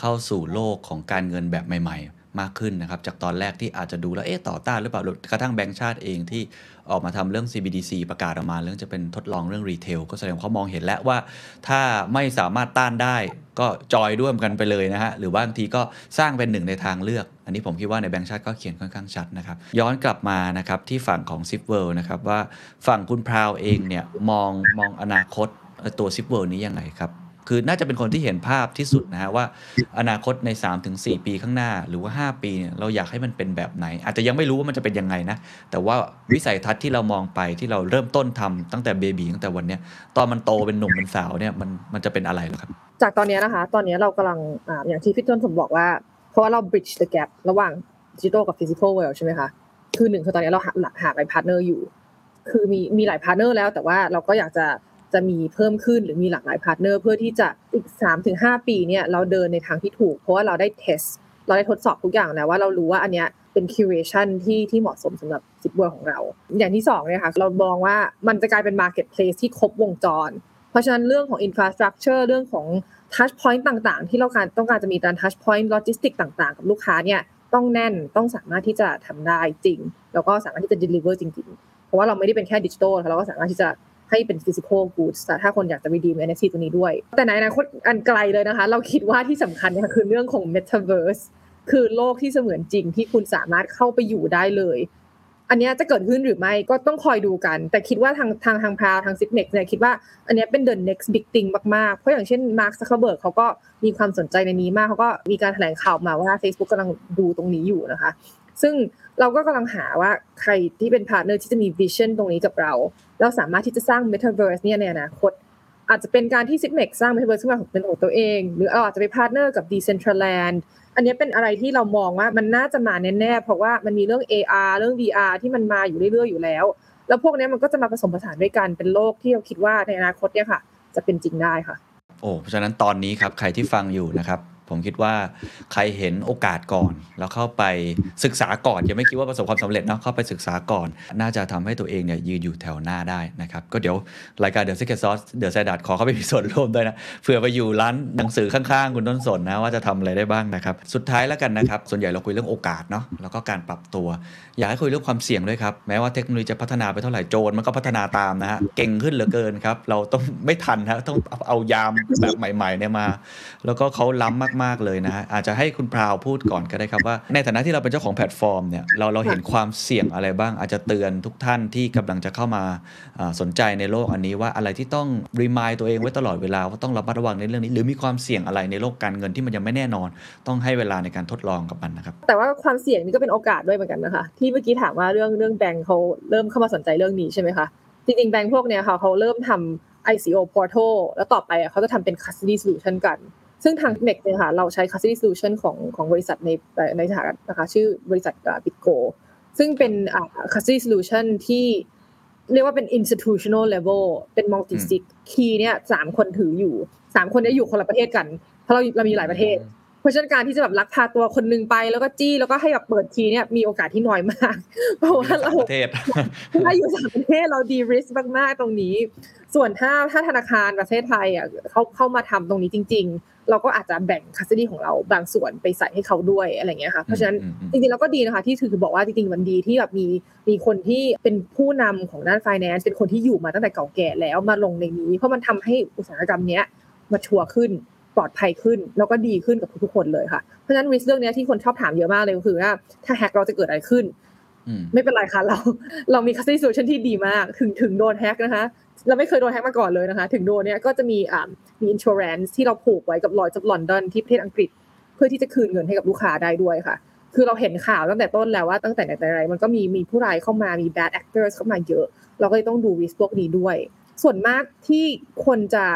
เข้าสู่โลกของการเงินแบบใหม่ ๆ มากขึ้นนะครับ จากตอนแรกที่อาจจะดูแล้วเอ๊ะต่อต้านหรือเปล่ากระทั่งแบงก์ชาติเองที่ออกมาทำเรื่อง CBDC ประกาศออกมาเรื่องจะเป็นทดลองเรื่อง retail ก็แสดงเขามองเห็นแล้วว่า ถ้าไม่สามารถต้านได้ก็จอยร่วมกันไปเลยนะฮะหรือว่าบางทีก็สร้างเป็นหนึ่งในทางเลือก อันนี้ผมคิดว่าในแบงก์ชาติก็เขียนค่อนข้างชัดนะครับ ย้อนกลับมานะครับที่ฝั่งของ ZipWorld นะครับว่าฝั่งคุณพราวเองเนี่ยมองมองอนาคต ตัวซิฟเวิลนี้ยังไงครับ คือน่าจะเป็นคนที่เห็นภาพที่สุดนะฮะว่าอนาคตใน 3-4 ปีข้างหน้าหรือว่า 5 ปีเนี่ยเราอยากให้มันเป็นแบบไหน อาจจะยังไม่รู้ว่ามันจะเป็นยังไงนะ แต่ว่าวิสัยทัศน์ที่เรามองไปที่เราเริ่มต้นทำตั้งแต่เบบีตั้งแต่วันเนี้ยตอนมันโตเป็นหนุ่มเป็นสาวเนี่ยมันมันจะเป็นอะไรหรอครับ จากตอนนี้นะคะ ตอนนี้เรากำลังอ่าอย่างที่พี่ต้นผมบอกว่า เพราะว่าเรา bridge the gap ระหว่างดิจิทัลกับ physical world ใช่ไหมคะคือหนึ่งคือตอนนี้เราหาหาไปพาร์ทเนอร์อยู่ คือมีมีหลายพาร์ทเนอร์แล้วแต่ว่าเราก็อยากจะ จะมีเพิ่มขึ้นหรือมีหลากหลายพาร์ทเนอร์เพื่อที่จะอีก3 ถึง 5 ปีเนี่ยเราเดินในทางที่ถูก เพราะว่าเราได้ test เราได้ทดสอบทุกอย่างแล้วว่าเรารู้ว่าอันเนี้ยเป็น curation ที่ที่เหมาะสมสำหรับ ZipWorld ของเรา อย่างที่สองเนี่ยค่ะเรามองว่ามันจะกลายเป็น marketplace ที่ครบวงจร เพราะฉะนั้นเรื่องของ infrastructure เรื่องของ touch point ต่างๆ ที่เราการต้องการจะมีการ touch point logistic ต่างๆ กับลูกค้าเนี่ยต้องแน่นต้องสามารถที่จะทำได้จริง แล้วก็สามารถที่จะ deliver จริงๆ เพราะว่าเราไม่ได้เป็นแค่ดิจิทัลเราก็สามารถที่จะ ให้เป็น physical goods แต่ถ้าคนอยากจะ redeem NFT ตัวนี้ด้วย แต่ในอนาคตอันไกลเลยนะคะ เราคิดว่าที่สำคัญเนี่ยคือเรื่องของ metaverse คือโลกที่เสมือนจริงที่คุณสามารถเข้าไปอยู่ได้เลย อันนี้จะเกิดขึ้นหรือไม่ก็ต้องคอยดูกัน แต่คิดว่าทางทางทางทาง Zipmex เนี่ยคิดว่าอันนี้เป็น the next big thing มากๆ เพราะอย่างเช่นมาร์คซักเคอร์เบิร์กเขาก็มีความสนใจในนี้มากเขาก็มีการแถลงข่าวมาว่า Facebook กำลังดูตรงนี้อยู่นะคะ ซึ่งเราก็กำลังหาว่าใครที่เป็นพาร์ทเนอร์ที่จะมี vision ตรงนี้กับเรา แล้วสามารถที่จะสร้าง Metaverse เนี่ยในอนาคตอาจจะเป็นการที่ s i g m e x สร้าง Metaverse ขึ้นมาเป็นของตัวเอง หรือเราอาจจะไปพาร์ทเนอร์กับ Decentraland อันนี้เป็นอะไรที่เรามองว่ามันน่าจะมาแน่ๆเพราะว่ามันมีเรื่อง AR เรื่อง VR ที่มันมาอยู่เรื่อยๆอยู่แล้ว แล้วพวกนี้มันก็จะมาผสมผสานด้วยกันเป็นโลกที่เราคิดว่าในอนาคตเนี่ยค่ะ จะเป็นจริงได้ค่ะ โอ้เพราะฉะนั้นตอนนี้ครับใครที่ฟังอยู่นะครับ ผมคิดว่าใครเห็นโอกาสก่อน แล้วเข้าไปศึกษาก่อนยังไม่คิดว่าประสบความสำเร็จเนาะเข้าไปศึกษาก่อน น่าจะทำให้ตัวเองเนี่ยยืนอยู่แถวหน้าได้นะครับ ก็เดี๋ยวรายการ The Secret Sauce The s a d a t ขอเข้าไปมีส่วนร่วมด้วยนะเผื่อไปอยู่ร้านหนังสือข้างๆ คุณต้นสนนะว่าจะทำอะไรได้บ้างนะครับ สุดท้ายแล้วกันนะครับ ส่วนใหญ่เราคุยเรื่องโอกาสเนาะแล้วก็การปรับตัว อยากให้คุยเรื่องความเสี่ยงด้วยครับแม้ว่าเทคโนโลยีจะพัฒนาไปเท่าไหร่โจรมันก็พัฒนาตามนะฮะเก่งขึ้นเหลือเกินครับเราต้องไม่ทันฮะต้องเอายามแบบใหม่ๆเนี่ยมา แล้วก็เขาล้ำมากๆเลยนะฮะอาจจะให้คุณพราวพูดก่อนก็ได้ครับว่า ในฐานะที่เราเป็นเจ้าของแพลตฟอร์มเนี่ยเราเราเห็นความเสี่ยงอะไรบ้าง อาจจะเตือนทุกท่านที่กำลังจะเข้ามาสนใจในโลกอันนี้ว่าอะไรที่ต้องรีมายตัวเองไว้ตลอดเวลาว่าต้องระมัดระวังในเรื่องนี้ หรือมีความเสี่ยงอะไรในโลกการเงินที่มันยังไม่แน่นอน ต้องให้เวลาในการทดลองกับมันนะครับแต่ว่าความเสี่ยงนี่ก็เป็นโอกาสด้วยเหมือนกันนะคะที่เมื่อกี้ถามว่าเรื่องเรื่องแบงค์เขาเริ่มเข้ามาสนใจเรื่องนี้ใช่ไหมคะจริงๆแบงค์พวกเนี้ยค่ะเขาเริ่มทำ ICO portal แล้วต่อไปอะเขาจะทำเป็น custody solution กัน ซึ่งทาง n e x เนี่ยค่ะเราใช้ custody solution ของของบริษัทในในสหรัฐนะคะชื่อบริษัทบิตโกซึ่งเป็นอ่า custody solution ที่เรียกว่าเป็น institutional level เป็น multi sig key เนี่ยสามคนถืออยู่สามคนเนี้อยู่คนละประเทศกัน เพราะเราเรามีหลายประเทศ เพราะฉะนั้นการที่จะแบบลักพาตัวคนหนึงไปแล้วก็จี้แล้วก็ให้แบบเปิดทีเนี่ยมีโอกาสที่น้อยมาก เพราะว่าเราประเทศถ้าอยู่ต่างประเทศเราดีริสมากๆตรงนี้ ส่วนถ้าถ้าธนาคารประเทศไทยอะเขาเข้ามาทำตรงนี้จริง ๆ เราก็อาจจะแบ่งคัสตี้ของเราบางส่วนไปใส่ให้เขาด้วยอะไรเงี้ยค่ะเพราะฉะนั้นอืมอืมจริงๆเราก็ดีนะคะที่ถือบอกว่าจริงๆมันดีที่แบบมีมีคนที่เป็นผู้นำของด้าน finance เป็นคนที่อยู่มาตั้งแต่เก่าแก่แล้วมาลงในนี้ เพราะมันทำให้อุตสาหกรรมเนี้ยมาชัวร์ขึ้นปลอดภัยขึ้น แล้วก็ดีขึ้นกับทุกๆคนเลยค่ะเพราะฉะนั้นริสเรื่องเนี้ยที่คนชอบถามเยอะมากเลยก็คือว่าถ้าแฮกเราจะเกิดอะไรขึ้นอืม ไม่เป็นไรค่ะเราเรามี custody solution ที่ดีมาก ถึงถึงโดนแฮกนะคะ เราไม่เคยโดนแฮกมาก่อนเลยนะคะ ถึงโดนเนี่ยก็จะมีอ่ามี insurance ที่เราผูกไว้กับ Lloyds of London ที่ประเทศอังกฤษ เพื่อที่จะคืนเงินให้กับลูกค้าได้ด้วยค่ะ คือเราเห็นข่าวตั้งแต่ต้นแล้วว่าตั้งแต่ไหนแต่ไร มันก็มีมีผู้ร้ายเข้ามามี bad actors เข้ามาเยอะ เราก็เลยต้องดู risk พวกนี้ด้วย ส่วนมากที่คนจะ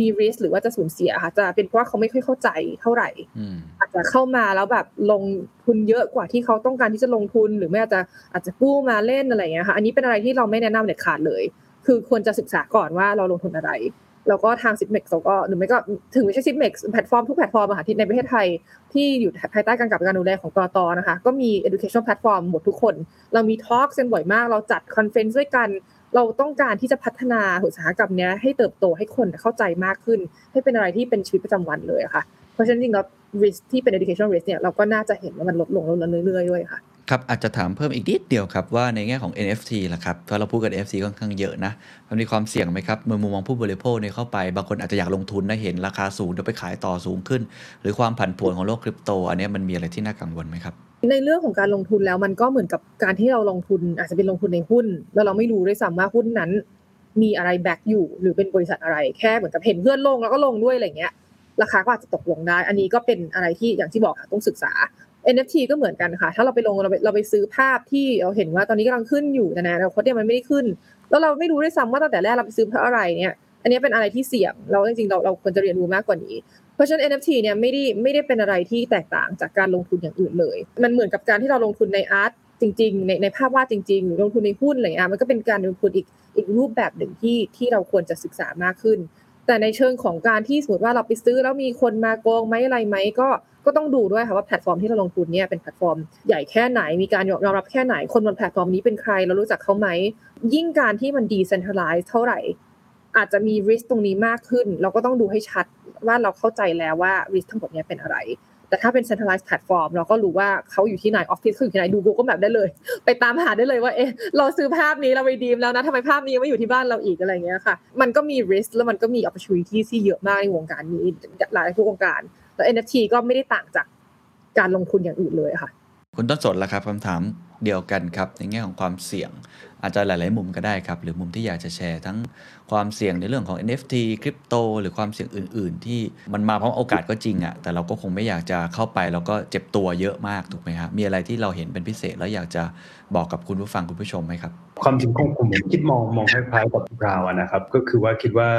มี risk หรือว่าจะสูญเสียค่ะจะเป็นเพราะว่าเขาไม่ค่อยเข้าใจเท่าไหร่อืมอาจจะเข้ามาแล้วแบบลงทุนเยอะกว่าที่เขาต้องการที่จะลงทุนหรือไม่อาจจะอาจจะกู้มาเล่นอะไรอย่างเงี้ยค่ะอันนี้เป็นอะไรที่เราไม่แนะนำเด็ดขาดเลย คือควรจะศึกษาก่อนว่าเราลงทุนอะไรแล้วก็ทาง s i p m e x เราก็หรือไม่ก็ถึงไม่ใช่ s i p m e x แพลตฟอร์มทุกแพลตฟอร์มอะค่ะที่ในประเทศไทยที่อยู่ภายใต้การกำกับการดูแลของกลตนะคะ ก็มี education platform หมดทุกคน เรามี talk กันบ่อยมาก เราจัด conference ด้วยกัน เราต้องการที่จะพัฒนาอุตสาหกรรมเนี้ยให้เติบโตให้คนเข้าใจมากขึ้น ให้เป็นอะไรที่เป็นชีวิตประจำวันเลยอะค่ะ เพราะฉะนั้นจริงๆแล้ว risk ที่เป็น education risk เนี่ยเราก็น่าจะเห็นว่ามันลดลงลดลงเรื่อยๆด้วยค่ะครับอาจจะถามเพิ่มอีกนิดเดียวครับว่าในแง่ของ NFT ล่ะครับเพราะเราพูดกัน NFT ค่อนข้างเยอะนะมันมีความเสี่ยงไหมครับในมุมมองผู้บริโภคเนี่เข้าไป บางคนอาจจะอยากลงทุนนะเห็นราคาสูงเดี๋ยวไปขายต่อสูงขึ้น หรือความผันผวนของโลกคริปโต อันเนี้ยมันมีอะไรที่น่ากังวลไหมครับ ในเรื่องของการลงทุนแล้วมันก็เหมือนกับการที่เราลงทุน อาจจะเป็นลงทุนในหุ้น แล้วเราไม่รู้ด้วยซ้ำว่าหุ้นนั้น มีอะไรแบ็กอยู่หรือเป็นบริษัทอะไรแค่เหมือนกับเห็นเพื่อนลงแล้วก็ลงด้วยอะไรเงี้ย ราคาก็อาจจะตกลงได้ อันนี้ก็เป็นอะไรที่อย่างที่บอกค่ะต้องศึกษา NFT ก็เหมือนกันค่ะ ถ้าเราไปลงเราไปเราไปซื้อภาพที่เราเห็นว่าตอนนี้กำลังขึ้นอยู่แต่ในอนาคตเนี่ยมันไม่ได้ขึ้น แล้วเราไม่รู้ด้วยซ้ำว่าตั้งแต่แรกเราไปซื้อเพราะอะไรเนี่ย อันนี้เป็นอะไรที่เสี่ยง เราจริงๆเราเราควรจะเรียนรู้มากกว่านี้ เพราะฉะนั้น NFT เนี่ยไม่ได้ไม่ได้เป็นอะไรที่แตกต่างจากการลงทุนอย่างอื่นเลย มันเหมือนกับการที่เราลงทุนในอาร์ตจริง ๆ ในในภาพวาดจริงๆหรือลงทุนในหุ้นอะไรเงี้ยมันก็เป็นการลงทุนอีกอีกรูปแบบหนึ่งที่ที่เราควรจะศึกษามากขึ้น แต่ในเชิงของการที่สมมติว่าเราไปซื้อแล้วมีคนมาโกงไหมอะไรไหมก็ก็ต้องดูด้วยค่ะว่าแพลตฟอร์มที่เราลงทุนเนี่ยเป็นแพลตฟอร์มใหญ่แค่ไหนมีการยอมรับแค่ไหนคนบนแพลตฟอร์มนี้เป็นใครเรารู้จักเขาไหมยิ่งการที่มัน decentralize เท่าไหร่ อาจจะมี risk ตรงนี้มากขึ้น เราก็ต้องดูให้ชัดว่าเราเข้าใจแล้วว่า risk ทั้งหมดนี้เป็นอะไร แต่ถ้าเป็น centralized platform เราก็รู้ว่าเขาอยู่ที่ไหนออฟฟิศเขาอยู่ที่ไหนดู Google Map ได้เลย ไปตามหาได้เลยว่าเอ๊ะเราซื้อภาพนี้เราไปดีมแล้วนะทำไมภาพนี้ไม่อยู่ที่บ้านเราอีกอะไรเงี้ยค่ะ มันก็มี risk แล้วมันก็มี opportunity ที่เยอะมากในวงการนี้หลายทุกวงการแล้ว NFT ก็ไม่ได้ต่างจากการลงทุนอย่างอื่นเลยค่ะ คุณต้นสดล่ะครับคำถามเดียวกันครับในแง่ของความเสี่ยง อาจจะหลาย ๆ มุมก็ได้ครับ หรือมุมที่อยากจะแชร์ทั้งความเสี่ยงในเรื่องของ NFT คริปโตหรือความเสี่ยงอื่น ๆ ที่มันมาพร้อมโอกาสก็จริงอะแต่เราก็คงไม่อยากจะเข้าไปแล้วก็เจ็บตัวเยอะมากถูกไหมครับมีอะไรที่เราเห็นเป็นพิเศษแล้วอยากจะบอกกับคุณผู้ฟังคุณผู้ชมไหมครับ ความจริงของผมผมคิดมองมองคล้ายๆกับเราอะนะครับ ก็คือว่าคิดว่า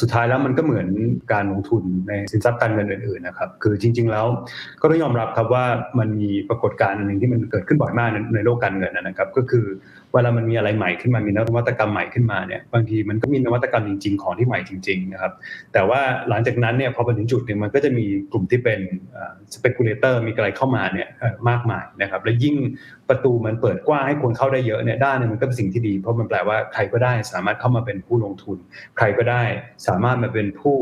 สุดท้ายแล้วมันก็เหมือนการลงทุนในสินทรัพย์การเงินอื่นๆนะครับคือจริง ๆ แล้วก็ต้องยอมรับครับว่ามันมีปรากฏการณ์หนึ่งที่มันเกิดขึ้นบ่อยมากในในโลกการเงินนะครับ ก็คือ เวลามันมีอะไรใหม่ขึ้นมา มีนวัตกรรมใหม่ขึ้นมาเนี่ย บางทีมันก็มีนวัตกรรมจริง ๆ ของที่ใหม่จริง ๆ นะครับ แต่ว่าหลังจากนั้นเนี่ยพอไปถึงจุดหนึ่งมันก็จะมีกลุ่มที่เป็น speculator มีอะไรเข้ามาเนี่ยมากมายนะครับ และยิ่งประตูมันเปิดกว้างให้คนเข้าได้เยอะเนี่ยด้านนึงมันก็เป็นสิ่งที่ดี เพราะมันแปลว่าใครก็ได้สามารถเข้ามาเป็นผู้ลงทุน ใครก็ได้สามารถมาเป็นผู้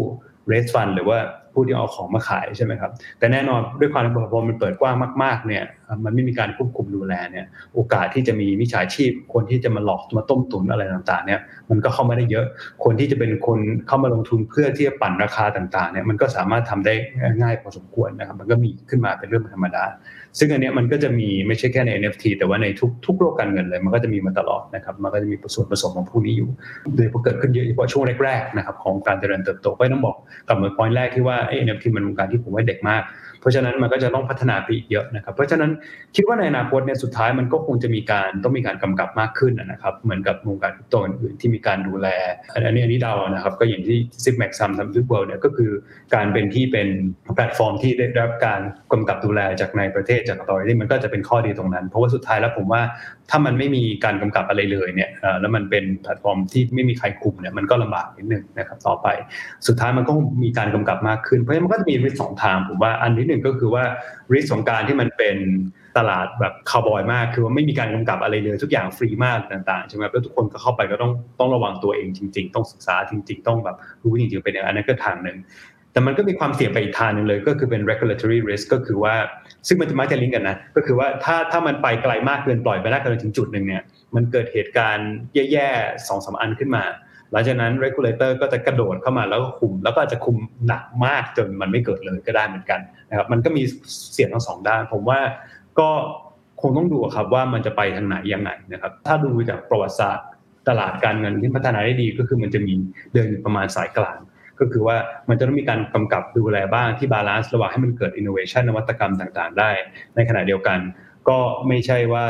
raise fund หรือว่า ผู้ที่เอาของมาขายใช่ไหมครับ แต่แน่นอนด้วยความที่พอมันเปิดกว้างมากๆเนี่ย มันไม่มีการควบคุมดูแลเนี่ย โอกาสที่จะมีมิจฉาชีพ คนที่จะมาหลอกมาต้มตุ๋นอะไรต่างๆ เนี่ย มันก็เข้ามาได้เยอะ คนที่จะเป็นคนเข้ามาลงทุนเพื่อที่จะปั่นราคาต่างๆ เนี่ย มันก็สามารถทำได้ง่ายพอสมควรนะครับ มันก็มีขึ้นมาเป็นเรื่องธรรมดา ซึ่งอันนี้มันก็จะมีไม่ใช่แค่ใน NFT แต่ว่าในทุกทุกโลกการเงินเลย มันก็จะมีมาตลอดนะครับมันก็จะมีส่วนผสมของพวกนี้อยู่โดยเฉพาะเกิดขึ้นเยอะเฉพาะช่วงแรกๆนะครับของการเจริญเติบโตก็ต้องบอกกลับมา point แรกที่ว่า NFT มันวงการที่ผมว่าเด็กมาก เพราะฉะนั้นมันก็จะต้องพัฒนาไปอีกเยอะนะครับ เพราะฉะนั้นคิดว่าในอนาคตเนี่ยสุดท้ายมันก็คงจะมีการต้องมีการกำกับมากขึ้นนะครับ เหมือนกับวงการคริปโตอื่นๆที่มีการดูแล อันนี้อันนี้เดานะครับ ก็อย่างที่ Zipmex ทำ ZipWorld เนี่ยก็คือการเป็นที่เป็นแพลตฟอร์มที่ได้รับการกำกับดูแลจากในประเทศจาก authority มันก็จะเป็นข้อดีตรงนั้น เพราะว่าสุดท้ายแล้วผมว่าถ้ามันไม่มีการกำกับอะไรเลยเนี่ยแล้วมันเป็นแพลตฟอร์มที่ไม่มีใครคุมเนี่ยมันก็ลำบากนิดนึงนะครับต่อไป สุดท้ายมันก็มีการกำกับมากขึ้นเพราะฉะนั้นมันก็จะมีริสสองทางผมว่าอันที่หนึ่งก็คือว่าริสของการที่มันเป็นตลาดแบบคาวบอยมาก คือว่าไม่มีการกำกับอะไรเลยทุกอย่างฟรีมากต่างๆใช่ไหมครับแล้วทุกคนก็เข้าไปก็ต้องต้องระวังตัวเองจริง ๆ ต้องศึกษาจริง ๆ ต้องแบบรู้จริงๆเป็นอย่างนั้นอันนั้นก็ทางหนึ่งแต่มันก็มีความเสี่ยงไปอีกทางหนึงเลย ก็คือเป็น regulatory risk ก็คือว่า ซึ่งมันจะมักจะลิงก์กันนะ ก็คือว่าถ้าถ้ามันไปไกลมากเกินปล่อยไปได้เกินถึงจุดหนึ่งเนี่ย มันเกิดเหตุการณ์แย่ๆสองสามอันขึ้นมา หลังจากนั้น regulator ก็จะกระโดดเข้ามาแล้วก็คุม แล้วก็อาจจะคุมหนักมากจนมันไม่เกิดเลยก็ได้เหมือนกันนะครับมันก็มีเสี่ยงทั้งสองด้าน ผมว่าก็คงต้องดูครับว่ามันจะไปทางไหนยังไงนะครับ ถ้าดูจากประวัติศาสตร์ตลาดการเงินที่พัฒนาได้ดีก็คือมันจะมีเดินอยู่ประมาณสายกลาง ก็คือว่ามันจะต้องมีการกำกับดูแลบ้างที่ balance ระหว่างให้มันเกิดอินโนเวชันนวัตกรรมต่างๆ ได้ ในขณะเดียวกัน ก็ไม่ใช่ว่า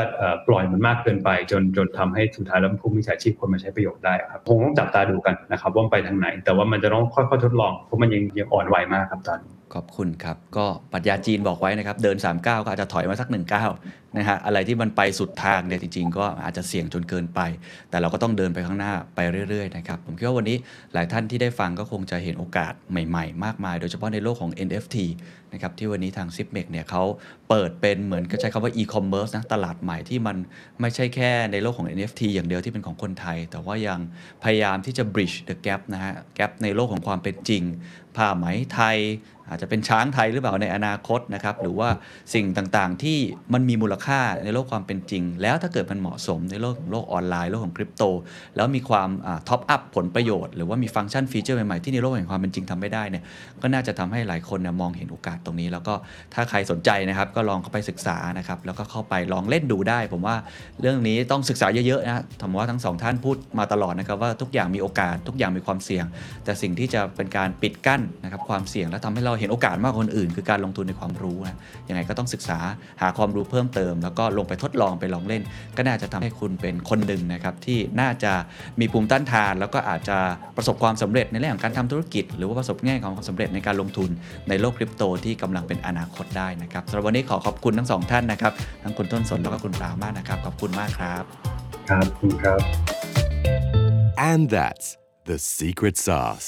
ปล่อยมันมากเกินไป จนจนทำให้สุดท้ายแล้วผู้มีอาชีพคนมาใช้ประโยชน์ได้ครับคงต้องจับตาดูกันนะครับว่าไปทางไหน แต่ว่ามันจะต้องค่อยๆทดลองเพราะมันยังยังอ่อนไหวมากครับตอนขอบคุณครับ ก็ปรัชญาจีนบอกไว้นะครับ เดิน3ก้าวก็อาจจะถอยมาสัก1ก้าว นะฮะอะไรที่มันไปสุดทางเนี่ยจริง ๆ ก็อาจจะเสี่ยงจนเกินไป แต่เราก็ต้องเดินไปข้างหน้าไปเรื่อยๆนะครับผมคิดว่าวันนี้หลายท่านที่ได้ฟังก็คงจะเห็นโอกาสใหม่ๆ มากมาย โดยเฉพาะในโลกของ NFT นะครับที่วันนี้ทาง s i p m e c เนี่ยเขาเปิดเป็นเหมือนก็ใช้คำว่า e-commerce นะตลาดใหม่ที่มันไม่ใช่แค่ในโลกของ NFT อย่างเดียวที่เป็นของคนไทย แต่ว่ายังพยายามที่จะ bridge the gap นะฮะ gap ในโลกของความเป็นจริงผ้าไหมไทย อาจจะเป็นช้างไทยหรือเปล่าในอนาคตนะครับหรือว่าสิ่งต่างๆที่มันมีมูลค่าในโลกความเป็นจริง แล้วถ้าเกิดมันเหมาะสมในโลกของโลกออนไลน์โลกของคริปโต แล้วมีความท็อปอัพผลประโยชน์หรือว่ามีฟังก์ชันฟีเจอร์ใหม่ๆที่ในโลกแห่งความเป็นจริงทำไม่ได้เนี่ยก็น่าจะทำให้หลายคนนยมองเห็นโอกาสตรงนี้ แล้วก็ถ้าใครสนใจนะครับก็ลองเข้าไปศึกษานะครับแล้วก็เข้าไปลองเล่นดูได้ ผมว่าเรื่องนี้ต้องศึกษาเยอะๆนะผมว่าทั้งสองท่านพูดมาตลอดนะครับว่าทุกอย่างมีโอกาสทุกอย่างมีความเสี่ยง แต่สิ่งที่จะเป็นการปิดกั้นนะครับความเสี่ยงและทำให้เราเห็นโอกาสมากกว่าคนอื่น คือการลงทุนในความรู้นะยังไงก็ต้องศึกษาหาความรู้เพิ่มเติมแล้วก็ลงไปทดลองไปลองเล่น ก็น่าจะทำให้คุณเป็นคนหนึ่งนะครับที่น่าจะมีภูมิต้านทาน แล้วก็อาจจะประสบความสำเร็จในเรื่องของการทำธุรกิจ หรือว่าประสบแง่ของความสำเร็จในการลงทุนในโลกคริปโตที่กำลังเป็นอนาคตได้นะครับสำหรับวันนี้ขอขอบคุณทั้งสองท่านนะครับทั้งคุณต้นสนแล้วก็คุณปรามากนะครับขอบคุณมากครับครับคุณครับ And that's the secret sauce.